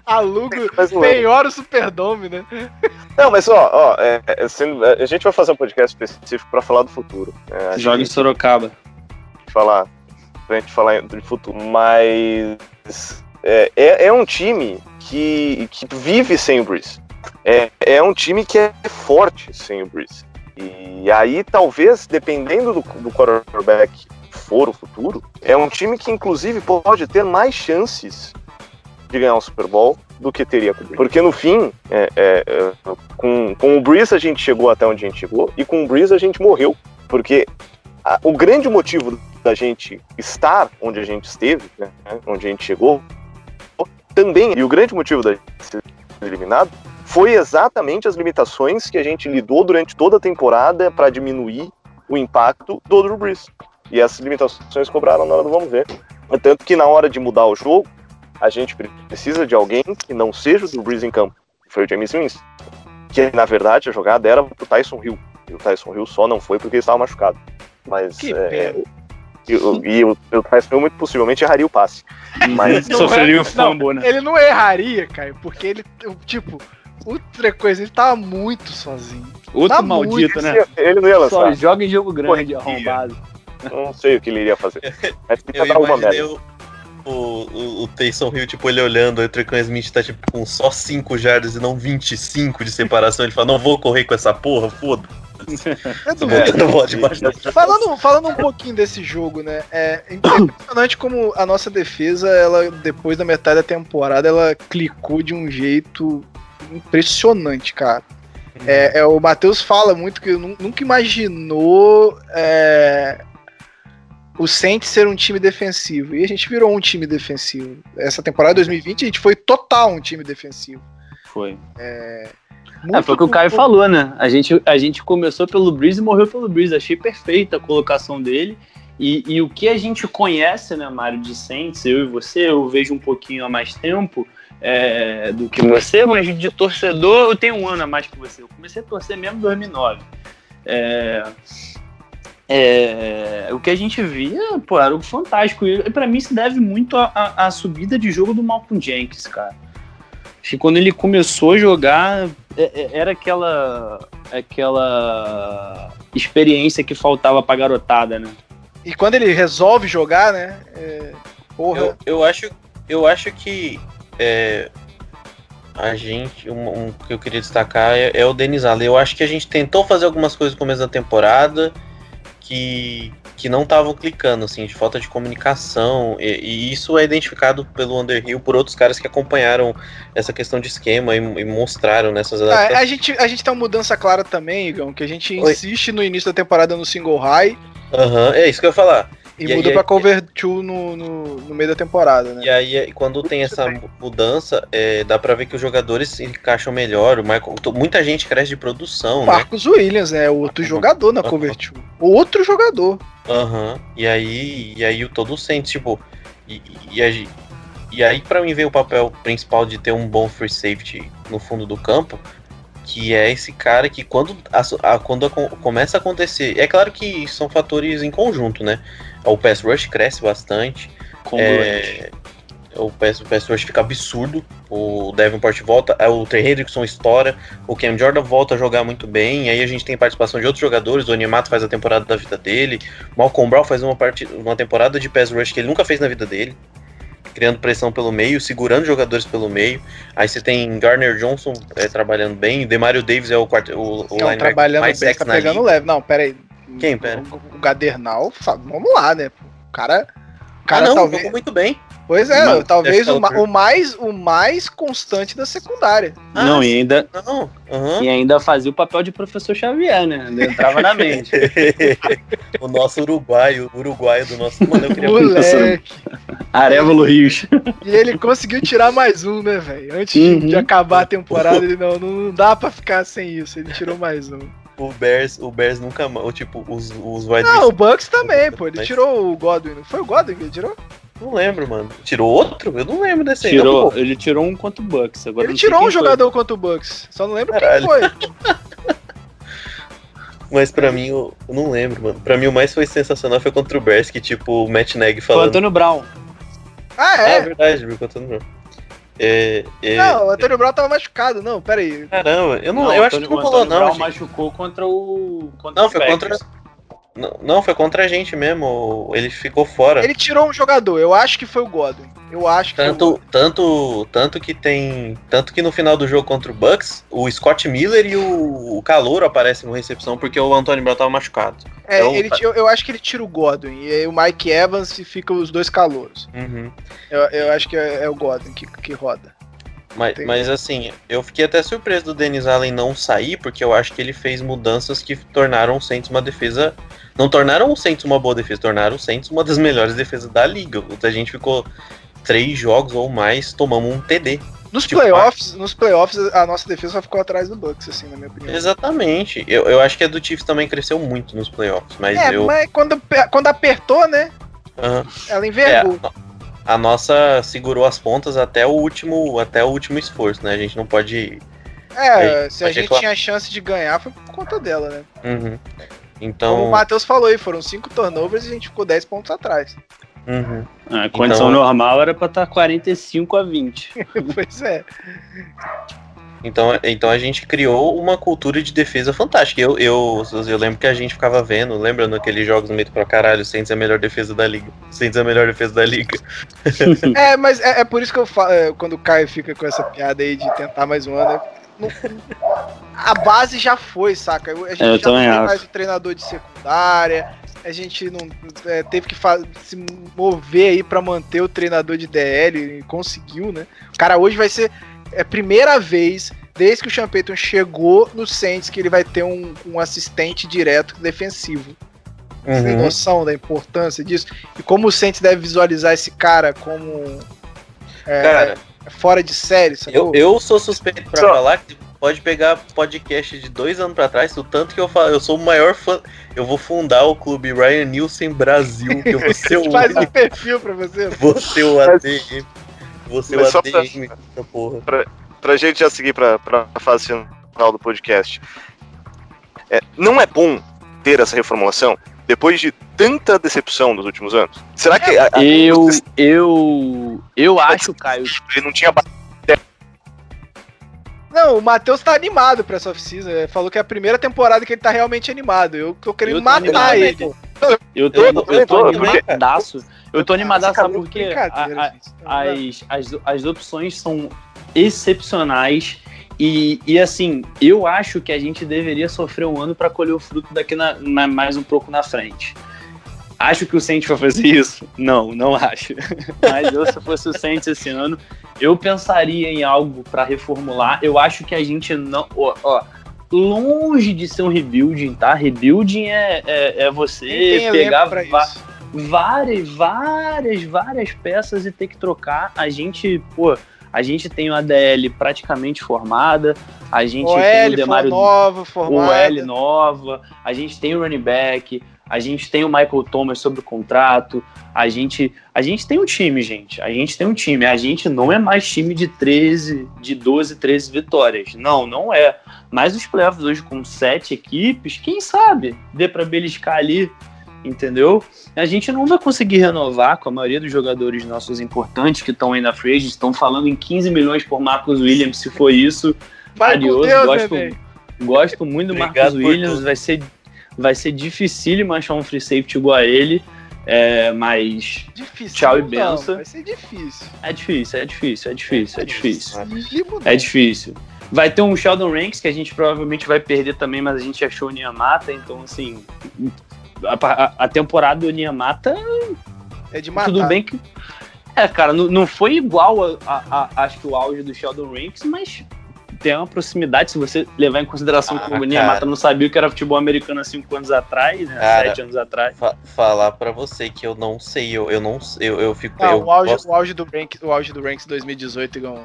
Alugo, penhora o Superdome, né? Não, mas ó, ó é, é, é, a gente vai fazer um podcast específico pra falar do futuro. É, Joga em gente Sorocaba. falar, pra gente falar do futuro. Mas é, é, é um time que, que vive sem o Breeze. É, é um time que é forte sem o Breeze. E aí, talvez, dependendo do, do quarterback for o futuro, é um time que, inclusive, pode ter mais chances de ganhar um Super Bowl do que teria com o Breeze. Porque, no fim, é, é, é, com, com o Breeze a gente chegou até onde a gente chegou, e com o Breeze a gente morreu. Porque a- o grande motivo da gente estar onde a gente esteve, né, onde a gente chegou, também, e o grande motivo da gente ser eliminado, foi exatamente as limitações que a gente lidou durante toda a temporada para diminuir o impacto do Drew Brees. E essas limitações cobraram na hora do vamos ver. Tanto que na hora de mudar o jogo, a gente precisa de alguém que não seja o Drew Brees em campo. Foi o James Winston. Que na verdade a jogada era pro Tyson Hill. E o Tyson Hill só não foi porque ele estava machucado. Mas Que é, e, o- e o, o Tyson Hill muito possivelmente erraria o passe. Mas Não Sofreria é- o fumble, né? Ele não erraria, Caio, porque ele, tipo, outra coisa, ele tava muito sozinho. Outro Tá maldito, né? ele não ia Só lançar. joga em jogo grande, Correria. arrombado. Não sei o que ele iria fazer. Mas Eu ia dar uma imaginei merda. o, o, o, Taysom Hill, tipo, ele olhando, o Trecan Smith tá, tipo, com só 5 jardas e não 25 de separação. Ele fala, não vou correr com essa porra, foda. É. Falando, falando um pouquinho desse jogo, né? É impressionante como a nossa defesa, ela, depois da metade da temporada, ela clicou de um jeito impressionante, cara. É, é, o Matheus fala muito que nu- nunca imaginou é, o Saints ser um time defensivo. E a gente virou um time defensivo. Essa temporada 2020 a gente foi total um time defensivo. Foi. É, É, foi o que o Caio falou, né? A gente, a gente começou pelo Breeze e morreu pelo Breeze. Achei perfeita a colocação dele. E, e o que a gente conhece, né, Mário, de Saints, eu e você, eu vejo um pouquinho há mais tempo é, do que você, mas de torcedor eu tenho um ano a mais que você. Eu comecei a torcer mesmo em 2009. É, é, o que a gente via, pô, era algo fantástico. E pra mim isso deve muito à- subida de jogo do Malcolm Jenkins, cara. Acho que quando ele começou a jogar, é- é- era aquela aquela experiência que faltava pra garotada, né? E quando ele resolve jogar, né? é, porra. Eu, eu, acho, eu acho que é, a gente, um, um que eu queria destacar é, é o Denis Allen. Eu acho que a gente tentou fazer algumas coisas no começo da temporada que, que não estavam clicando, assim, de falta de comunicação. E, e isso é identificado pelo Underhill por outros caras que acompanharam essa questão de esquema e, e mostraram nessas Ah, a, gente, a gente tem uma mudança clara também, Igão, que a gente Oi. insiste no início da temporada no single high. Aham, é isso que eu ia falar. E, E aí- muda aí- pra Cover 2 no, no, no meio da temporada, né? E aí, é- quando tem essa mu- mudança, é, dá pra ver que os jogadores se encaixam melhor. O Michael, muita gente cresce de produção, né? Marcos Williams, né? Outro jogador na Cover 2. Outro jogador. Aham. E aí, e aí o todo o Saints, tipo. E, e, a gen- e aí, pra mim, veio o papel principal de ter um bom free safety no fundo do campo. Que é esse cara que quando, a- a- quando a- começa a acontecer. É claro que são fatores em conjunto, né? O pass rush cresce bastante. É, o pass, o pass rush fica absurdo. O Davenport volta, é, o Trey Hendrickson estoura, o Cam Jordan volta a jogar muito bem. Aí a gente tem participação de outros jogadores. O Animato faz a temporada da vida dele. O Malcolm Brown faz uma, parte, uma temporada de pass rush que ele nunca fez na vida dele. Criando pressão pelo meio, segurando jogadores pelo meio. Aí você tem Garner Johnson é, trabalhando bem. Demario Davis é o, quarto, o, o Não, trabalhando mais bem, tá pegando liga. leve. Não, pera aí. Quem, pera? O, o Gadernal, vamos lá, né? O cara. O cara ah, não, talvez. jogou muito bem. Pois é, Mas- talvez o, o- mais, o mais constante da secundária. Ah, Não, e ainda, Não, aham. e ainda fazia o papel de professor Xavier, né? Entrava na mente. o nosso uruguaio, o uruguaio do nosso. Mano, eu queria muito Moleque. Arevalo Rios. E ele conseguiu tirar mais um, né, velho? Antes de- Uhum. de acabar a temporada, ele não, não dá pra ficar sem isso. Ele tirou mais um. o Bears, o Bears nunca mais. Tipo, os, os wide Não, o Bucks também, pô. Ele Mas- tirou o Godwin. Não foi o Godwin que ele tirou? Não lembro, mano. Tirou outro? Eu não lembro desse aí. Tirou, não, pô. ele tirou um contra o Bucks. Agora ele não tirou um foi. jogador contra o Bucks. Só não lembro Caralho. quem foi. Mas pra mim, eu, eu não lembro, mano. Pra mim, o mais foi sensacional foi contra o Bears, que tipo, o Matt Neg Foi o falando. Antônio Brown. Ah, Ah, é é? verdade, viu? Contando não. É, é, Não, o Antônio Brown tava machucado. Não, pera aí. Caramba, eu não, Não, eu o acho que Antônio- não o rolou, Antônio não. Brown gente. machucou contra o. Contra Não, foi Packers. contra. Não, não, foi contra a gente mesmo. Ele ficou fora. Ele tirou um jogador. Eu acho que foi o Godwin. Eu acho que Tanto, tanto, tanto que tem. Tanto que no final do jogo contra o Bucks, o Scott Miller e o, o Calouro aparecem no recepção porque o Antônio Brown tava machucado. É, Então, ele, eu, eu acho que ele tira o Godwin. E aí o Mike Evans e fica os dois calouros. Uhum. Eu, eu acho que é, é o Godwin que, que roda. Mas, mas assim, eu fiquei até surpreso do Dennis Allen não sair, porque eu acho que ele fez mudanças que tornaram o Saints uma defesa. Não tornaram o Saints uma boa defesa, tornaram o Saints uma das melhores defesas da liga. A gente ficou três jogos ou mais, tomamos um TD. Nos Tipo, playoffs, nos playoffs, a nossa defesa só ficou atrás do Bucks, assim, na minha opinião. Exatamente. Eu, eu acho que a do Chiefs também cresceu muito nos playoffs, mas é, eu. mas quando, quando apertou, né? Aham. Ela É, envergou. a, a nossa segurou as pontas até o último, até o último esforço, né? A gente não pode. É, é, se a gente reclamar. tinha chance de ganhar, foi por conta dela, né? Uhum. Como Então. o Matheus falou aí, foram cinco turnovers e a gente ficou 10 pontos atrás. uhum. A condição Então- normal era pra estar 45 a 20. pois é. Então, então a gente criou uma cultura de defesa fantástica. Eu, eu, eu lembro que a gente ficava vendo, lembra naqueles jogos meio pra caralho, Saints é a melhor defesa da liga. Saints é a melhor defesa da liga. É, mas é, é por isso que eu falo, é, quando o Caio fica com essa piada aí de tentar mais um ano, é- não- a base já foi, saca? A gente É, eu já não também tem acho. mais o treinador de secundária, a gente não é, teve que se mover aí pra manter o treinador de DL e conseguiu, né? O cara hoje vai ser é a primeira vez desde que o Sean Payton chegou no Saints que ele vai ter um, um assistente direto defensivo. Você tem Uhum. noção da importância disso? E como o Saints deve visualizar esse cara como é, Cara, fora de série, sacou? eu, eu sou suspeito pra Só- falar que pode pegar podcast de dois anos pra trás, o tanto que eu falo, eu sou o maior fã. Eu vou fundar o clube Ryan Nielsen Brasil, que eu vou ser o, Faz um perfil pra você. vou ser o ADM. Vou ser o Mas pra- ADM dessa porra. pra gente já seguir pra, pra fase final do podcast. É, não é bom ter essa reformulação depois de tanta decepção nos últimos anos? Será que a- a- Eu, eu, eu acho, Caio, ele não tinha Não, o Matheus tá animado pra essa off-season. Ele Falou que é a primeira temporada que ele tá realmente animado. Eu tô querendo Eu tô matar animado, ele. eu tô, Eu eu tô- eu tô- animadaço. Eu tô animadaço, sabe por quê? Gente. as, as, as opções são excepcionais. E, e assim, eu acho que a gente deveria sofrer um ano para colher o fruto daqui na, na- mais um pouco na frente. Acho que o Saints vai fazer isso? Não, não acho. Mas eu, se fosse o Saints esse ano, eu pensaria em algo para reformular. Eu acho que a gente não. Ó, ó, longe de ser um rebuilding, tá? Rebuilding é, é, é você elenco pegar. várias, várias, várias peças e ter que trocar. A gente, pô, a gente tem uma DL praticamente formada, a gente O tem o L Demario nova, o formada. L nova, a gente tem o running back, a gente tem o Michael Thomas sobre o contrato, a gente, a gente tem um time, gente. A gente tem um time. A gente não é mais time de 13, de 12, 13 vitórias. Não, não é. Mas os playoffs hoje com sete equipes, quem sabe? Dê pra beliscar ali, entendeu? A gente não vai conseguir renovar com a maioria dos jogadores nossos importantes que estão aí na free agent, estão falando em 15 milhões por Marcos Williams, se for isso. Deus, gosto, gosto muito do Marcos Williams, tudo. vai ser, vai ser dificílimo achar um free safety igual a ele, é, mas Difícil. Tchau e benção. Vai ser difícil. é difícil, é difícil, é difícil, é difícil. Mínimo É difícil. Vai ter um Sheldon Ranks que a gente provavelmente vai perder também, mas a gente achou o Niamata, então assim. A, a- a temporada do Niamata, É de matar. tudo bem que. É, cara, não, não foi igual a, a- a- acho que o auge do Sheldon Ranks, mas tem uma proximidade, se você levar em consideração Ah, que o Niamata cara. não sabia o que era futebol americano há cinco anos atrás, né? Cara. Sete anos atrás. Fa- falar pra você que eu não sei, eu, eu não eu, eu fico. Não, eu o, auge, gosto- o, auge do rank, o auge do Ranks 2018, igual.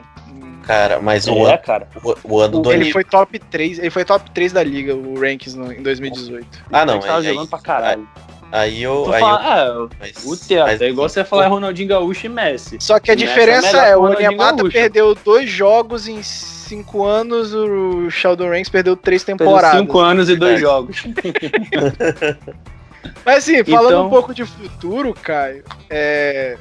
Cara, mas o, É, ano, cara. o, o ano do Ele foi top 3, ele foi top 3 da liga, o Ranks no- em 2018. Ah, não. Ele tava aí, aí, jogando pra caralho. aí eu. Tu Aí fala, eu ah, mas- o teatro, mas- é igual você falar Ronaldinho Gaúcho e Messi. Só que a diferença melhor é, o Onyemata perdeu dois jogos em cinco anos, o Sheldon Ranks perdeu três Perdeu temporadas. cinco anos e dois jogos. Mas assim, falando Então- um pouco de futuro, Caio, é...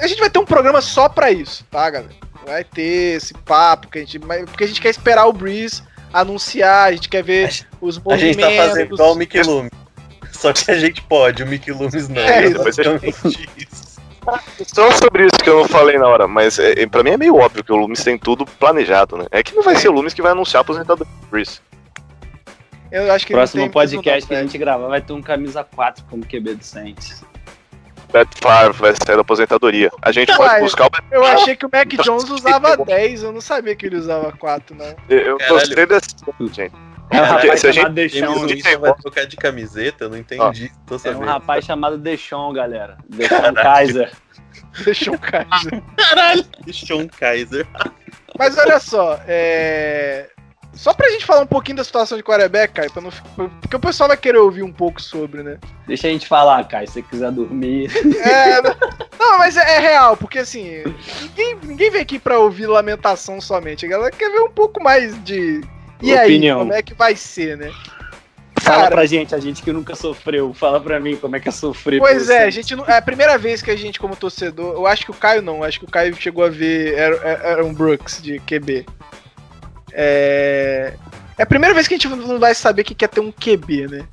a gente vai ter um programa só pra isso, tá, galera? Vai ter esse papo, que a gente... porque a gente quer esperar o Breeze anunciar, a gente quer ver os A movimentos. gente tá fazendo igual o Mickey Loomis. Só que a gente pode, o Mickey Loomis não. É, basicamente isso. Só sobre isso que eu não falei na hora, mas é, é, pra mim é meio óbvio que o Loomis tem tudo planejado, né? É que não vai ser o Loomis que vai anunciar a aposentadoria do Breeze. Eu acho que Próximo podcast que a gente gravar vai ter um camisa 4 como QB do Saints. Brett Favre vai sair da aposentadoria. A gente pode Vai. buscar o Eu achei que o Mac Jones usava 10, eu não sabia que ele usava 4, não. Eu Caralho. gostei desse gente. É um rapaz se chamado. James Winston vai trocar de camiseta? Eu não entendi. Tô É um rapaz chamado Deixão, galera. Deixão Kaiser. Um cara. Caralho, Sean Kaiser. Mas olha só, é. Só pra gente falar um pouquinho da situação de quarterback, Caio, pra não... porque o pessoal vai querer ouvir um pouco sobre, né? Deixa a gente falar, Kai, se você quiser dormir. É, não, mas é, é real, porque assim, ninguém, ninguém vem aqui pra ouvir lamentação somente. A galera quer ver um pouco mais de. E Opinião. aí, como é que vai ser, né? Fala Cara. pra gente, a gente que nunca sofreu. Fala pra mim como é que é sofrer. Pois é, a gente não, é a primeira vez que a gente, como torcedor, eu acho que o Caio não, acho que o Caio chegou a ver Aaron Brooks de QB. É, é a primeira vez que a gente não vai saber o que é ter um QB, né?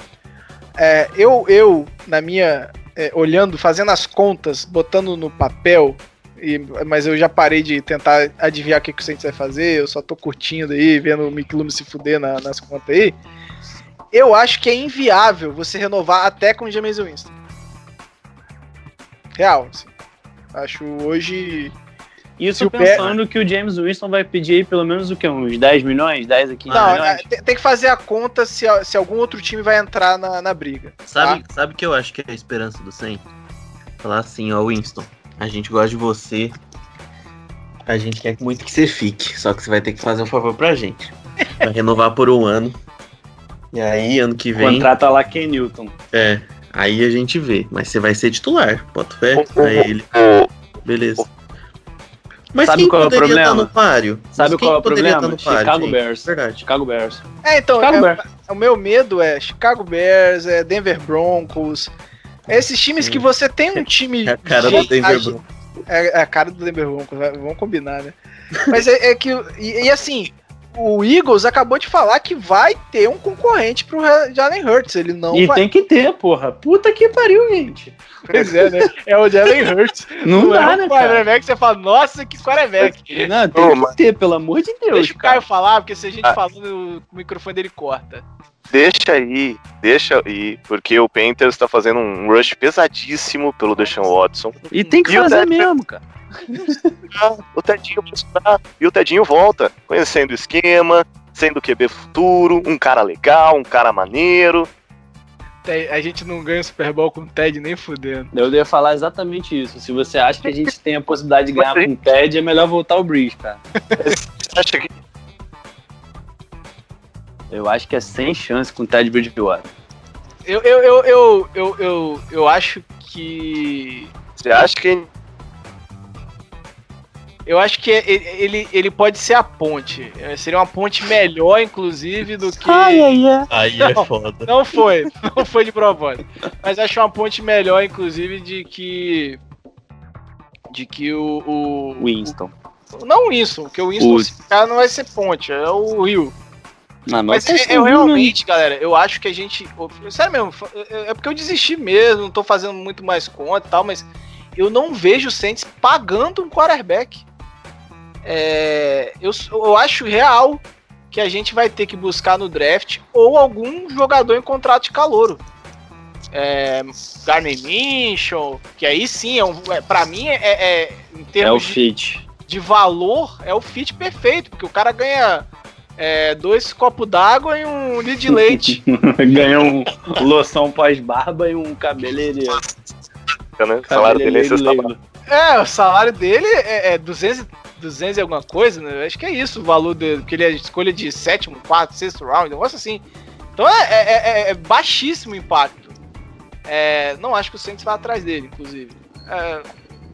É, eu, eu, na minha. é, olhando, fazendo as contas, botando no papel, e- mas eu já parei de tentar adivinhar o que, que o Saints vai fazer, eu só tô curtindo aí, vendo o Mick Loomis se fuder na- nas contas aí. Eu acho que é inviável você renovar até com o James Winston. Real, assim. Acho hoje. Isso o pensando que o James Winston vai pedir aí pelo menos o que? Uns 10 milhões? 10 a 15 Não, milhões? é, tem, que fazer a conta se, se algum outro time vai entrar na, na briga. Sabe, sabe que eu acho que é a esperança do Saints? Falar assim, ó, Winston, a gente gosta de você. A gente quer muito que você fique. Só que você vai ter que fazer um favor pra gente. Vai renovar por um ano. E aí, ano que vem. Contrata lá Ken Newton. É. Aí a gente vê. Mas você vai ser titular. Bota fé pra ele. Beleza. Mas Sabe quem qual é o poderia problema? estar no páreo? Sabe qual é o poderia problema? estar no páreo, Chicago gente? Bears. Verdade. Chicago Bears. É, então, Chicago é- Bears. o meu medo é Chicago Bears, é Denver Broncos. É esses times Sim. que você tem um time. É a cara de- do Denver Broncos. É, é a cara do Denver Broncos, vai- vamos combinar, né? Mas é, é que. E, e assim, o Eagles acabou de falar que vai ter um concorrente pro Jalen Hurts. Ele não e vai. tem que ter, porra. Puta que pariu, gente. Pois é, né? É o Jalen Hurts. Não é dá, um né, cara? quarterback, você fala, nossa, que quarterback. Não, tem Ô, que mas- ter, pelo amor de Deus, Deixa o cara. Caio falar, porque se a gente Ah. falando, o microfone dele corta. Deixa aí, deixa aí, porque o Panthers tá fazendo um rush pesadíssimo pelo Deshaun Watson. E tem que E o fazer mesmo, cara. O Tedinho vai e o Tedinho volta, conhecendo o esquema, sendo QB futuro, um cara legal, um cara maneiro. A gente não ganha o Super Bowl com o Ted nem fudendo. Eu ia falar exatamente isso. Se você acha que a gente tem a possibilidade de ganhar com o Ted, é melhor voltar o Breeze, cara. Você acha que Eu acho que é sem chance com o Ted Bridgewater. Eu, eu, eu, eu, eu, eu, eu acho que. você acha que Eu acho que ele, ele, ele pode ser a ponte. É, Seria uma ponte melhor, inclusive, do que. ai, ai. Aí é Não. foda. Não foi, não foi de propósito. Mas acho uma ponte melhor, inclusive, de que. De que o. o Winston. o- não o Winston, porque o Winston O- se ficar, não vai ser ponte, é o Rio. Ah, Mas é- eu rindo, realmente, galera, eu acho que a gente. Sério mesmo, é é porque eu desisti mesmo, não tô fazendo muito mais conta e tal, mas eu não vejo o Saints pagando um quarterback. É, eu, eu acho real que a gente vai ter que buscar no draft ou algum jogador em contrato de calouro. É, Garner Minshew, que aí sim, é um, é, pra mim, é, é- em É o termos de, fit. de valor, é o fit perfeito, porque o cara ganha é, dois copos d'água e um litro de leite. Ganhou um loção pós-barba e um cabeleireiro. né? o salário dele é sexta. É, o salário dele é, é 200, e- 200 e alguma coisa, né? Acho que é isso o valor dele, porque ele é escolha de sétimo, quarto, sexto round, um negócio assim. Então é, é- é- é baixíssimo o impacto. É, não acho que o Saints vai atrás dele, inclusive. É,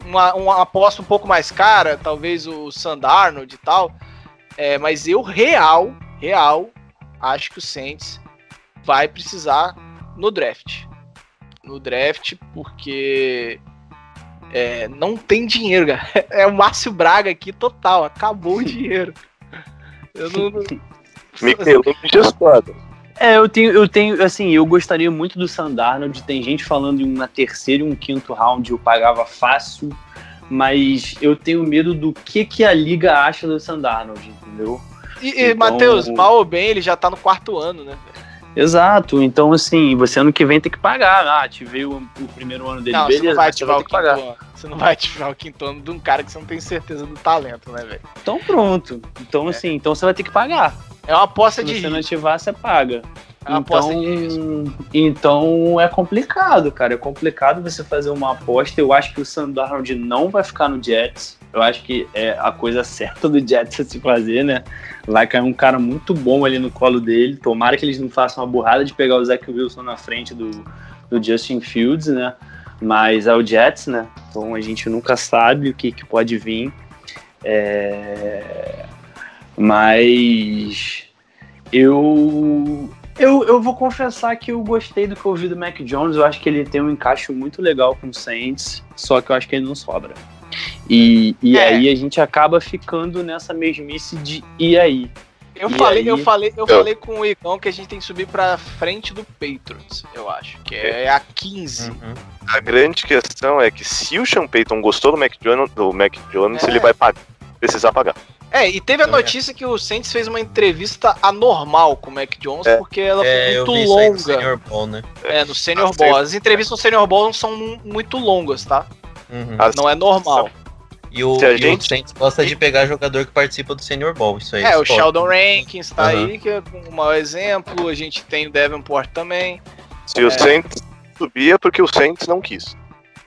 uma, uma aposta um pouco mais cara, talvez o Sandarnold e tal. É, mas eu, real, real, acho que o Saints vai precisar no draft. No draft, porque é, não tem dinheiro, cara. É o Márcio Braga aqui total, acabou o dinheiro. Eu não. não-. É, eu tenho, eu tenho, assim, eu gostaria muito do Sandarnold. Tem gente falando em uma terceira e um quinto round eu pagava fácil, mas eu tenho medo do que que a liga acha do Sandarnold, entendeu? E, e Então- Matheus, mal ou bem, ele já tá no quarto ano, né? Exato, então assim, você ano que vem tem que pagar. Ah, ativei o, o primeiro ano dele, não, beleza, você não vai você ativar vai o quinto ano. Você não vai ativar o quinto ano de um cara que você não tem certeza do talento, né, velho? Então pronto. Então assim, então você vai ter que pagar. É uma aposta Se de você não ativar, você paga. Então, então é complicado, cara. É complicado você fazer uma aposta. Eu acho que o Sam Darnold não vai ficar no Jets. Eu acho que é a coisa certa do Jets a se fazer, né? Vai cair um cara muito bom ali no colo dele. Tomara que eles não façam uma burrada de pegar o Zach Wilson na frente do, do Justin Fields, né? Mas é o Jets, né? Então a gente nunca sabe o que, que pode vir. É... Mas eu, eu eu vou confessar que eu gostei do que eu ouvi do Mac Jones. Eu acho que ele tem um encaixe muito legal com o Saints, só que eu acho que ele não sobra. E, e É. aí a gente acaba ficando nessa mesmice de e aí? Eu E falei, aí? eu falei, eu Eu- falei com o Igão que a gente tem que subir pra frente do Patriots, eu acho. Que é a 15. Uhum. A grande questão é que se o Sean Payton gostou do Mac Jones, do Mac Jones É. ele vai pagar, precisar pagar. É, e teve a É. notícia que o Saints fez uma entrevista anormal com o Mac Jones, É. porque ela É, foi eu muito aí no longa. Senior Ball, né? É, no Senior Ah, Ball. As entrevistas no Senior Ball não são mu- muito longas, tá? Uhum. As- Não é normal. E o, Se a e gente- o Saints gosta de pegar jogador que participa do Senior Ball, isso aí. É, o esporte. Sheldon Rankins tá Aham. aí, que é um mau exemplo. A gente tem o Davenport também. Se o É. Saints subia porque o Saints não quis.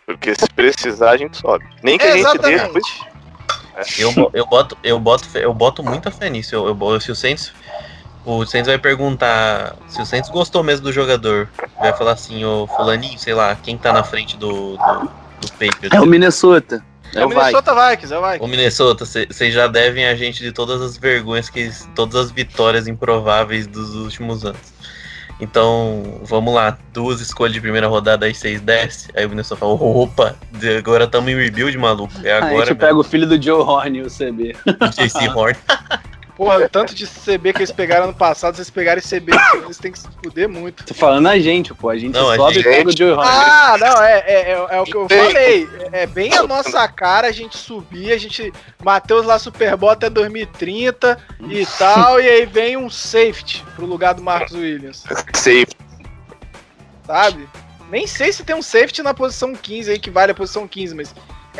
Porque se precisar a gente sobe. Nem que a gente dê Exatamente. Eu, eu, boto, eu, boto, eu boto muita fé nisso. Eu, eu se o Saints. O Saints vai perguntar se o Saints gostou mesmo do jogador. Vai falar assim, ô fulaninho, sei lá, quem tá na frente do, do, do Patriots. É o Minnesota. É o Minnesota Vikings, é o Vikings. Ô Minnesota, vocês já devem a gente de todas as vergonhas, que todas as vitórias improváveis dos últimos anos. Então, vamos lá, duas escolhas de primeira rodada, aí vocês desce. Aí o Minnesota fala, opa, agora estamos em rebuild, maluco. É a agora gente pega o filho do Joe Horn, o CB. mesmo, JC Horn. Porra, tanto de CB que eles pegaram ano passado, vocês pegarem CB, eles têm que se fuder muito. Tô falando a gente, pô. A gente Não, a sobe gente- e pega o Joe Horn. Ah, não, é, é, é, é o que eu falei. É bem a nossa cara a gente subir, a gente. Matheus lá Super Bowl até 2030 e tal, e aí vem um safety pro lugar do Marcos Williams, Safe. sabe? Nem sei se tem um safety na posição 15 aí que vale a posição 15, mas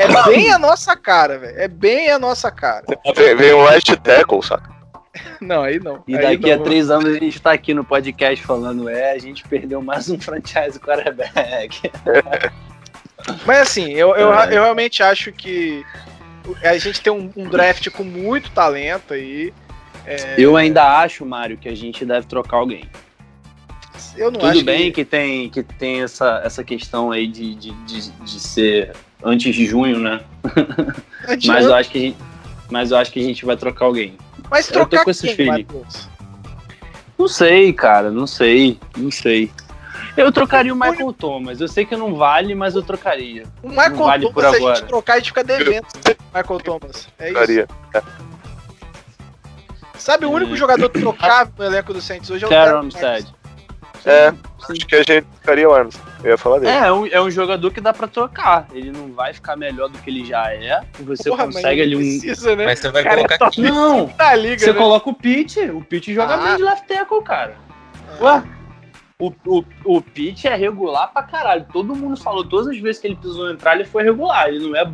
é bem a nossa cara, velho. É bem a nossa cara. Vem, vem um right tackle, saca? Não, aí não. E Aí daqui não. a três anos a gente tá aqui no podcast falando, é, a gente perdeu mais um franchise quarterback. Mas assim, eu, eu, É. eu realmente acho que a gente tem um, um draft com muito talento aí. Eu ainda acho, Mário, que a gente deve trocar alguém. Eu não Tudo acho bem que... que, tem, que tem essa, essa questão aí de, de, de, de ser antes de junho, né? Mas eu acho que a gente, mas eu acho que a gente vai trocar alguém. Mas eu tô trocar com esse quem? Não sei, cara, não sei, não sei. Eu trocaria o Michael Thomas. Eu sei que não vale, mas eu trocaria. O Michael Não vale Thomas, por se a agora. gente trocar, a gente fica devendo. Michael Thomas. É isso. Sabe o único É. jogador trocável no elenco do Saints hoje é o Terry Terry É, acho que a gente ficaria o Arms. Eu ia falar dele. É, é um, é um jogador que dá pra trocar. Ele não vai ficar melhor do que ele já é. Você Porra, consegue ali um. precisa, né? Mas você vai Cara, colocar é top aqui. Não! da liga, Você né? coloca o Pitt, o Pitt joga Ah. bem de left tackle, cara. Ué, o, o, o Pitt é regular pra caralho. Todo mundo falou, todas as vezes que ele precisou entrar, ele foi regular. Ele não é.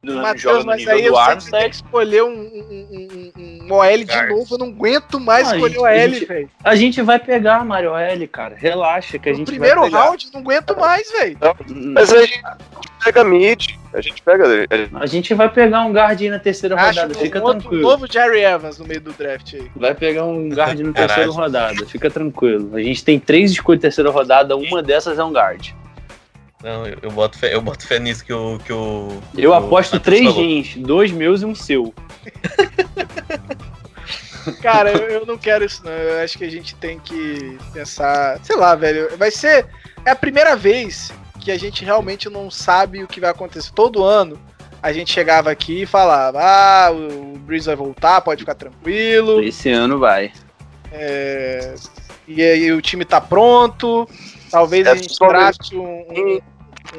Não joga Matheus, no mas nível aí do que tem Armstead. que escolher um, um, um, um OL de novo. Eu não aguento mais Não, escolher gente, o a OL, velho. A gente vai pegar, Mario L, cara. Relaxa que a No gente primeiro vai pegar. round, não aguento mais, velho. Mas a gente pega mid. A gente pega. a gente- A gente vai pegar um guard aí na terceira Acho rodada, fica outro tranquilo. novo Jerry Evans no meio do draft aí. Vai pegar um guard Caralho. terceira rodada, fica tranquilo. A gente tem três escolhas de terceira rodada, uma dessas é um guard. Não, eu, eu boto fé, eu boto fé nisso que o. Que o Eu o aposto Matheus três falou. gens, dois meus e um seu. Cara, eu, eu não quero isso, não. Eu acho que a gente tem que pensar. Sei lá, velho. Vai ser. É a primeira vez que a gente realmente não sabe o que vai acontecer. Todo ano a gente chegava aqui e falava: ah, o Breeze vai voltar, pode ficar tranquilo. Esse ano vai. É, e aí o time tá pronto. Talvez É a gente draft um, um-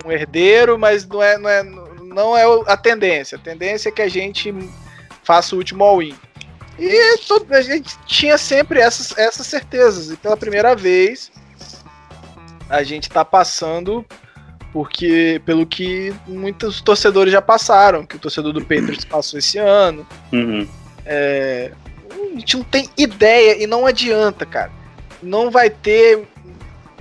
um herdeiro, mas não é, não, é, não é a tendência. A tendência é que a gente faça o último all-in. E todo- a gente tinha sempre essas, essas certezas. E pela primeira vez a gente tá passando porque pelo que muitos torcedores já passaram, que o torcedor do Patriots passou esse ano. Uhum. É, a gente não tem ideia e não adianta, cara. Não vai ter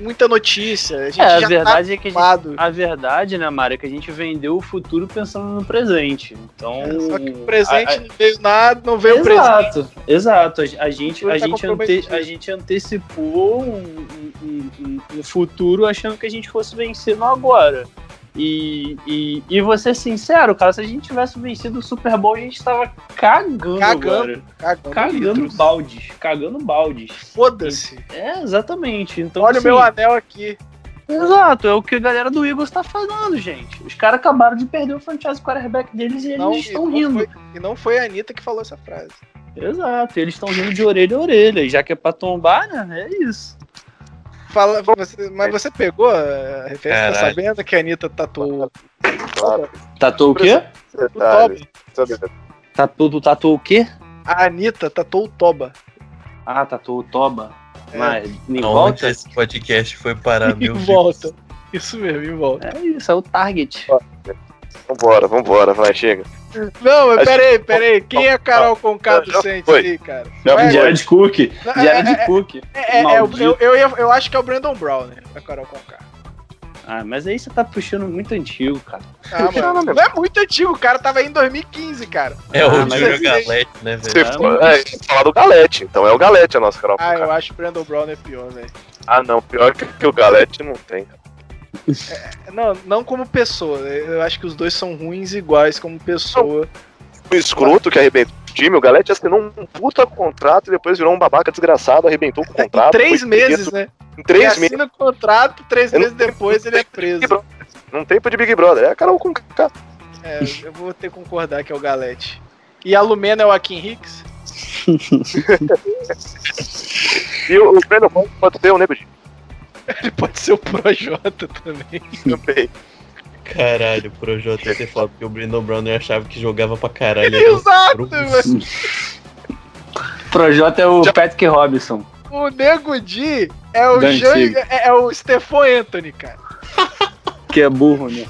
muita notícia. A gente É, a já verdade é que tá a gente, a verdade, né, Mário, é que a gente vendeu o futuro pensando no presente. Então. É, Só que o presente a- não veio nada, não veio o presente. Exato, exato. A, gente, a, tá gente ante, a gente antecipou um, um- um- um futuro achando que a gente fosse vencer no agora. E, e, e vou ser sincero, cara, se a gente tivesse vencido o Super Bowl, a gente tava cagando, Cagando. Cagando, Cagando baldes. Cagando baldes. Foda-se. É, exatamente. Então, Olha o assim, meu anel aqui. Exato, é o que a galera do Eagles tá falando, gente. Os caras acabaram de perder o franchise quarterback deles e eles Não, estão e rindo. Foi, e não foi a Anitta que falou essa frase. Exato, eles estão rindo de orelha a orelha. E já que é pra tombar, né? É isso. Fala, você- mas você pegou a referência? Tá sabendo que a Anitta tatuou Claro. Tatuou o quê? o. Toba? Tatuou, tu tatuou o quê? A Anitta tatuou o Toba. Ah, tatuou o Toba. É. Mas em Onde volta? esse podcast foi parar, Em meu volta. Isso mesmo, em volta. É isso, é o target. Vambora, vambora, vai, chega. Não, mas peraí, peraí. Quem é a Carol Conká do Saints aí, cara? É-. Jared Cook. É- Jared é- Cook. É, é, Maldito. eu, eu, eu acho que é o Brandon Brown, né? A Carol Conká. Ah, mas aí você tá puxando muito antigo, cara. Ah, mano, não é muito antigo, o cara tava aí em 2015, cara. É o Ah, Júlio assim- Galete, né, velho? for, é, tem que falar do Galete, então é o Galete a nossa Carol. Ah, eu acho que o Brandon Brown é pior, velho. Ah, não, pior que, que o Galete não tem. Não, não como pessoa. Eu acho que os dois são ruins iguais como pessoa. O escroto que arrebentou o time, o Galete assinou um puta contrato e depois virou um babaca desgraçado, arrebentou o Em contrato. três foi meses, né? Em três meses. assina o contrato, três meses depois ele é preso. Não tem de Big Brother, é a Carol com K. É, eu vou ter que concordar que é o Galete. E a Lumena é o Akin Hicks? E o, o Brandon Brown pode ser o Nego de Ele pode ser o Projota também. também. Caralho, pro JT foda, porque o Brandon Browner achava que jogava pra caralho. Exato, grupo- velho. Projota é o Patrick Robinson. O Nego Di é o, Jean, é, é o Stefan Anthony, cara. Que é burro, né?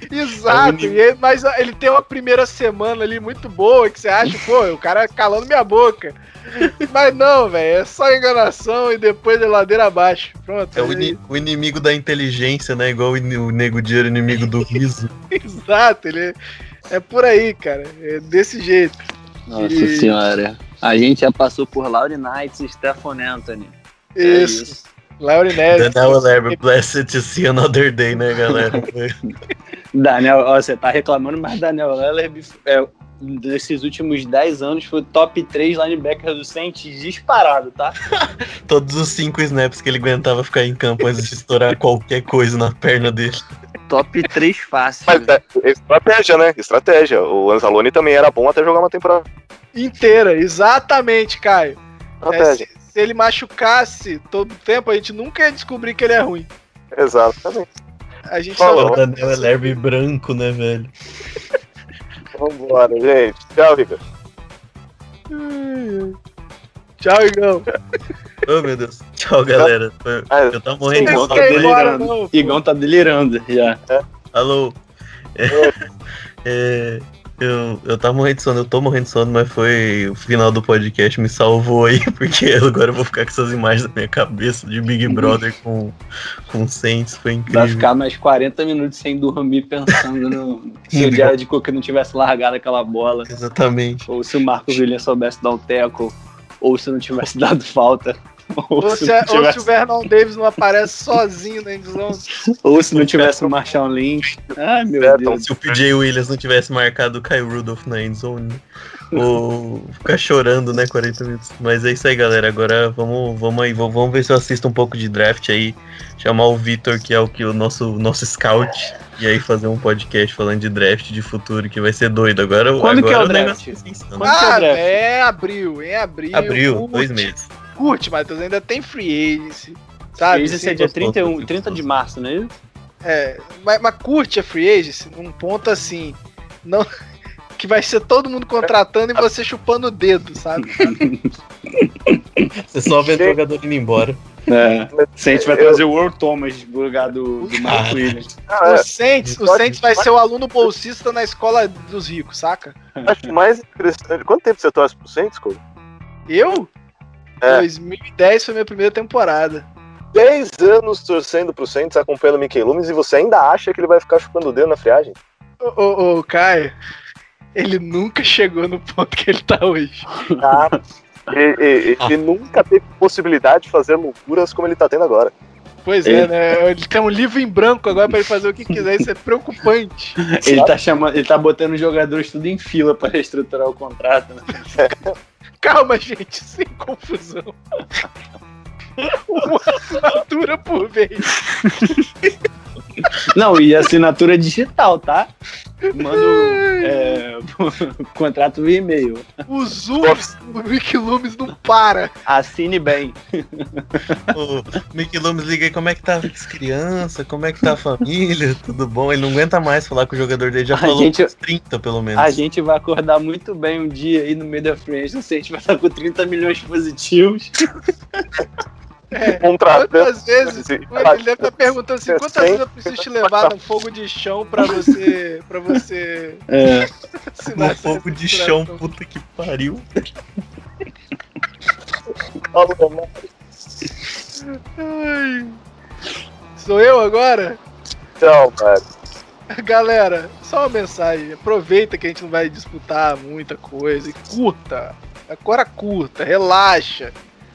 Exato, e ele- mas ele tem uma primeira semana ali muito boa que você acha, pô, o cara calando minha boca. Mas não, velho, é só enganação e depois é ladeira abaixo. Pronto. É o, ini- o inimigo da inteligência, né? Igual o, o nego de ouro, inimigo do riso. Exato, ele é, é por aí, cara. É desse jeito. Nossa E- senhora. A gente já passou por Laurie Knights e Stephon Anthony. É Isso. Lauri Neves. Daniel Leber, blessed to see another day, né, galera? Daniel, ó, você tá reclamando, mas Daniel Leller é, desses últimos 10 anos foi o top 3 linebacker do Saints disparado, tá? Todos os cinco snaps que ele aguentava ficar em campo antes de estourar qualquer coisa na perna dele. Top 3 fácil. Mas é, é estratégia, né? Estratégia. O Anzalone também era bom até jogar uma temporada. Inteira, exatamente, Caio. É, Estratégia. se, se ele machucasse todo o tempo, a gente nunca ia descobrir que ele é ruim. Exatamente. A gente Falou. só... O Daniel Leber branco, né, velho? Vambora, gente. Tchau, Rica. Tchau, Igão. Oh, meu Deus. Tchau, galera. Ah, Eu tava morrendo Igão tá delirando. não. Igão tá delirando já. Alô? É, é, eu, eu tava morrendo de sono, eu tô morrendo de sono, mas foi o final do podcast me salvou aí, porque agora eu vou ficar com essas imagens na minha cabeça de Big Brother com, com Saints, foi incrível. Vai ficar mais 40 minutos sem dormir pensando no, se o Jared Cook não tivesse largado aquela bola. Exatamente. Ou se o Marcos Williams soubesse dar o teco. Ou se não tivesse dado falta. Ou, Ou se, se, não ou se tivesse, o Vernon Davis não aparece sozinho na endzone. ou se não tivesse o Marshall Lynch. Ai, meu É, Deus. Se o PJ Williams não tivesse marcado o Kyle Rudolph na endzone, ou ficar chorando, né, 40 minutos. Mas é isso aí, galera. Agora vamos, vamos aí, vamos vamos ver se eu assisto um pouco de draft aí. Chamar o Vitor, que é o que o nosso, nosso scout. E aí fazer um podcast falando de draft de futuro, que vai ser doido. Agora, Quando que é agora o draft? Quando que é o Ah, draft? é abril, em abril. Abril, dois meses. Curte, Matheus, ainda tem free agency. Sabe? Esse assim, é dia gostoso, 31, gostoso. 30 de março, não é isso? É, mas, mas curte a free agency num ponto assim, não que vai ser todo mundo contratando e você chupando o dedo, sabe? Você só vê o jogador indo embora. É. Se a gente vai Eu- trazer o World Thomas no lugar do, do Mark Ah. Williams. Ah, O é, Saints, o Saints vai ser o aluno bolsista na escola dos ricos, saca? acho mais interessante. Quanto tempo você torce pro Saints, Cole? Eu? É. 2010 foi minha primeira temporada. 10 anos torcendo pro Saints, acompanhando o Mickey Loomis, e você ainda acha que ele vai ficar chupando o dedo na friagem? Ô, ô, ô, Caio, ele nunca chegou no ponto que ele tá hoje. Cara, ele, ele- ele nunca teve possibilidade de fazer loucuras como ele tá tendo agora. Pois é, né? Ele tem um livro em branco agora pra ele fazer o que quiser, isso é preocupante. Ele tá, chamando, ele tá botando os jogadores tudo em fila para reestruturar o contrato. Né? Calma, gente, sem confusão. Uma assinatura por vez. Não, e assinatura digital, tá? Manda o é, contrato via e-mail. O Zoom, o Rick Loomis não para. Assine bem. O Mickey Loomis liga aí, como é que tá as crianças, como é que tá a família, tudo bom? Ele não aguenta mais falar com o jogador dele, já A falou gente- uns 30 pelo menos. A gente vai acordar muito bem um dia aí no meio da frente. Não sei, a gente vai estar com 30 milhões positivos. Contratando. Quantas vezes? Ele deve estar perguntando assim: quantas vezes eu preciso te levar no fogo de chão pra você. pra você É. essa fogo de chão, puta que pariu. Ai. Sou eu agora? Tchau, cara. Galera, só uma mensagem. Aproveita que a gente não vai disputar muita coisa. E curta. Agora curta, relaxa.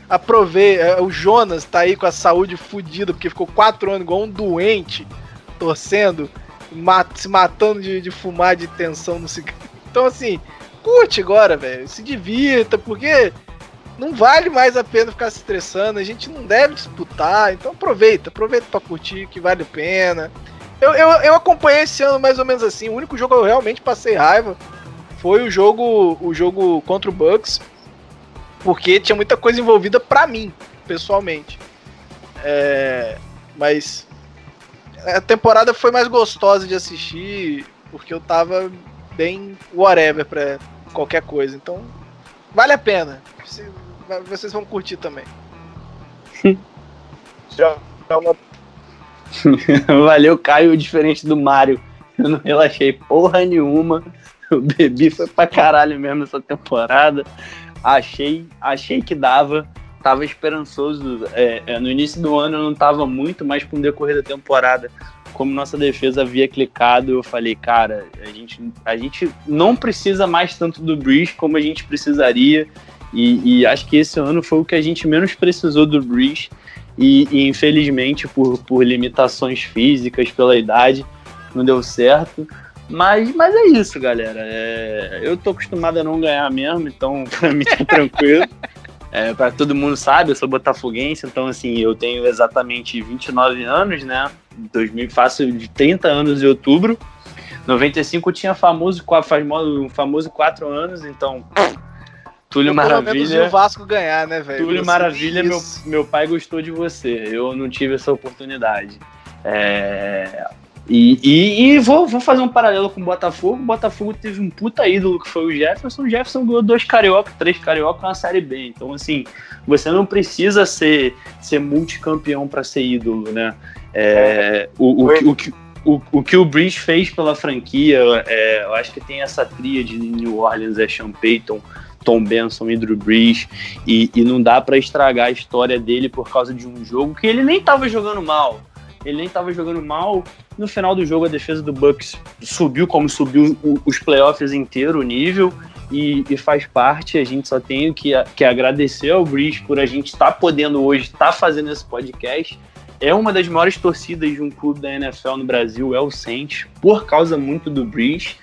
Aproveita. O Jonas tá aí com a saúde fodida, porque ficou quatro anos igual um doente, torcendo, ma- se matando de, de fumar de tensão no cigarro. Então, assim, curte agora, velho. Se divirta, porque não vale mais a pena ficar se estressando. A gente não deve disputar. Então aproveita, aproveita pra curtir, que vale a pena. Eu, eu, eu acompanhei esse ano mais ou menos assim. O único jogo que eu realmente passei raiva foi o jogo o jogo contra o Bucks, porque tinha muita coisa envolvida pra mim, pessoalmente. É, mas a temporada foi mais gostosa de assistir, porque eu tava bem whatever pra qualquer coisa. Então, vale a pena. Você- Vocês vão curtir também. Já, Valeu, Caio, diferente do Mário. Eu não relaxei porra nenhuma. Eu bebi foi pra caralho mesmo essa temporada. Achei, achei que dava. Tava esperançoso. É, é, no início do ano eu não tava muito, mas com o decorrer da temporada, como nossa defesa havia clicado, eu falei, cara, a gente, a gente não precisa mais tanto do Breeze como a gente precisaria. E, e, acho que esse ano foi o que a gente menos precisou do Breeze. E, e, infelizmente, por, por limitações físicas, pela idade, não deu certo. Mas, mas é isso, galera. É, eu tô acostumado a não ganhar mesmo, então pra mim tá tranquilo. É, para todo mundo sabe, eu sou botafoguense, então assim, eu tenho exatamente 29 anos, né? 2000, faço de 30 anos em outubro. 95 tinha famoso, famoso, famoso 4 anos, então Túlio eu, Maravilha. o Vasco ganhar, né, velho? Túlio Maravilha, meu, meu pai gostou de você. Eu não tive essa oportunidade. É, e, e, e, vou, vou fazer um paralelo com o Botafogo. O Botafogo teve um puta ídolo que foi o Jefferson. O Jefferson ganhou dois carioca, três carioca na Série B. Então, assim, você não precisa ser, ser multicampeão para ser ídolo, né? É, o, o, o, o, o, o que o fez pela franquia, é, eu acho que tem essa tria de New Orleans, é Sean Payton, Tom Benson e Drew Brees, e, e não dá para estragar a história dele por causa de um jogo que ele nem estava jogando mal. Ele nem estava jogando mal. No final do jogo, a defesa do Bucks subiu como subiu os playoffs inteiro o nível. E, e, faz parte. A gente só tem que, que agradecer ao Breeze por a gente estar tá podendo hoje estar tá fazendo esse podcast. É uma das maiores torcidas de um clube da NFL no Brasil, é o Saints, por causa muito do Breeze.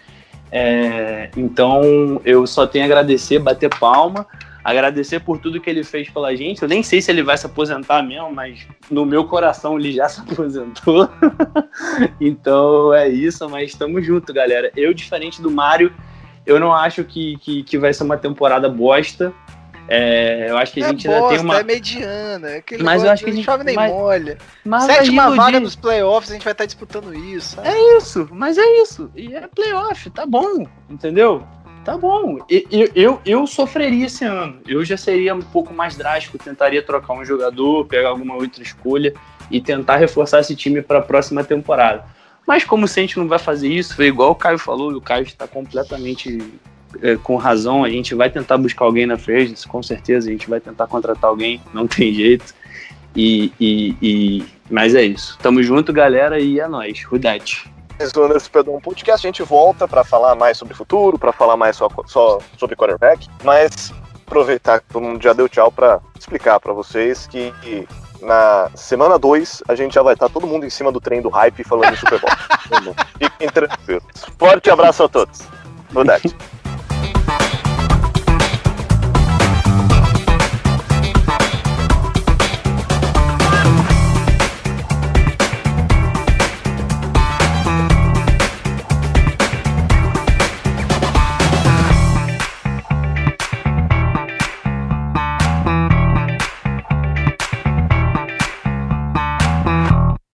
É, então eu só tenho a agradecer, bater palma, agradecer por tudo que ele fez pela gente. Eu nem sei se ele vai se aposentar mesmo, mas no meu coração ele já se aposentou. então é isso, mas estamos junto, galera. Eu, diferente do Mário, eu não acho que, que, que vai ser uma temporada bosta. É, eu acho que a gente é ainda tem uma. É mediana. É mas eu acho que a gente chove nem mas, molha. Mas Sétima vaga nos playoffs, a gente vai estar disputando isso. Sabe? É isso, mas é isso. E é playoff, tá bom, entendeu? Tá bom. Eu, eu, eu sofreria esse ano. Eu já seria um pouco mais drástico, tentaria trocar um jogador, pegar alguma outra escolha e tentar reforçar esse time para a próxima temporada. Mas como o Saints não vai fazer isso, foi igual o Caio falou, e o Caio está completamente é, com razão, a gente vai tentar buscar alguém na free com certeza, a gente vai tentar contratar alguém, não tem jeito. E, e, e... Mas é isso. Tamo junto, galera, e é nóis. Rudete. Zoando esse um podcast, a gente volta para falar mais sobre o futuro, para falar mais só, só sobre quarterback, mas aproveitar que todo mundo já deu tchau para explicar para vocês que na semana 2 a gente já vai estar todo mundo em cima do trem do hype falando de Super Bowl. Fiquem tranquilos. Forte abraço a todos. Rudete.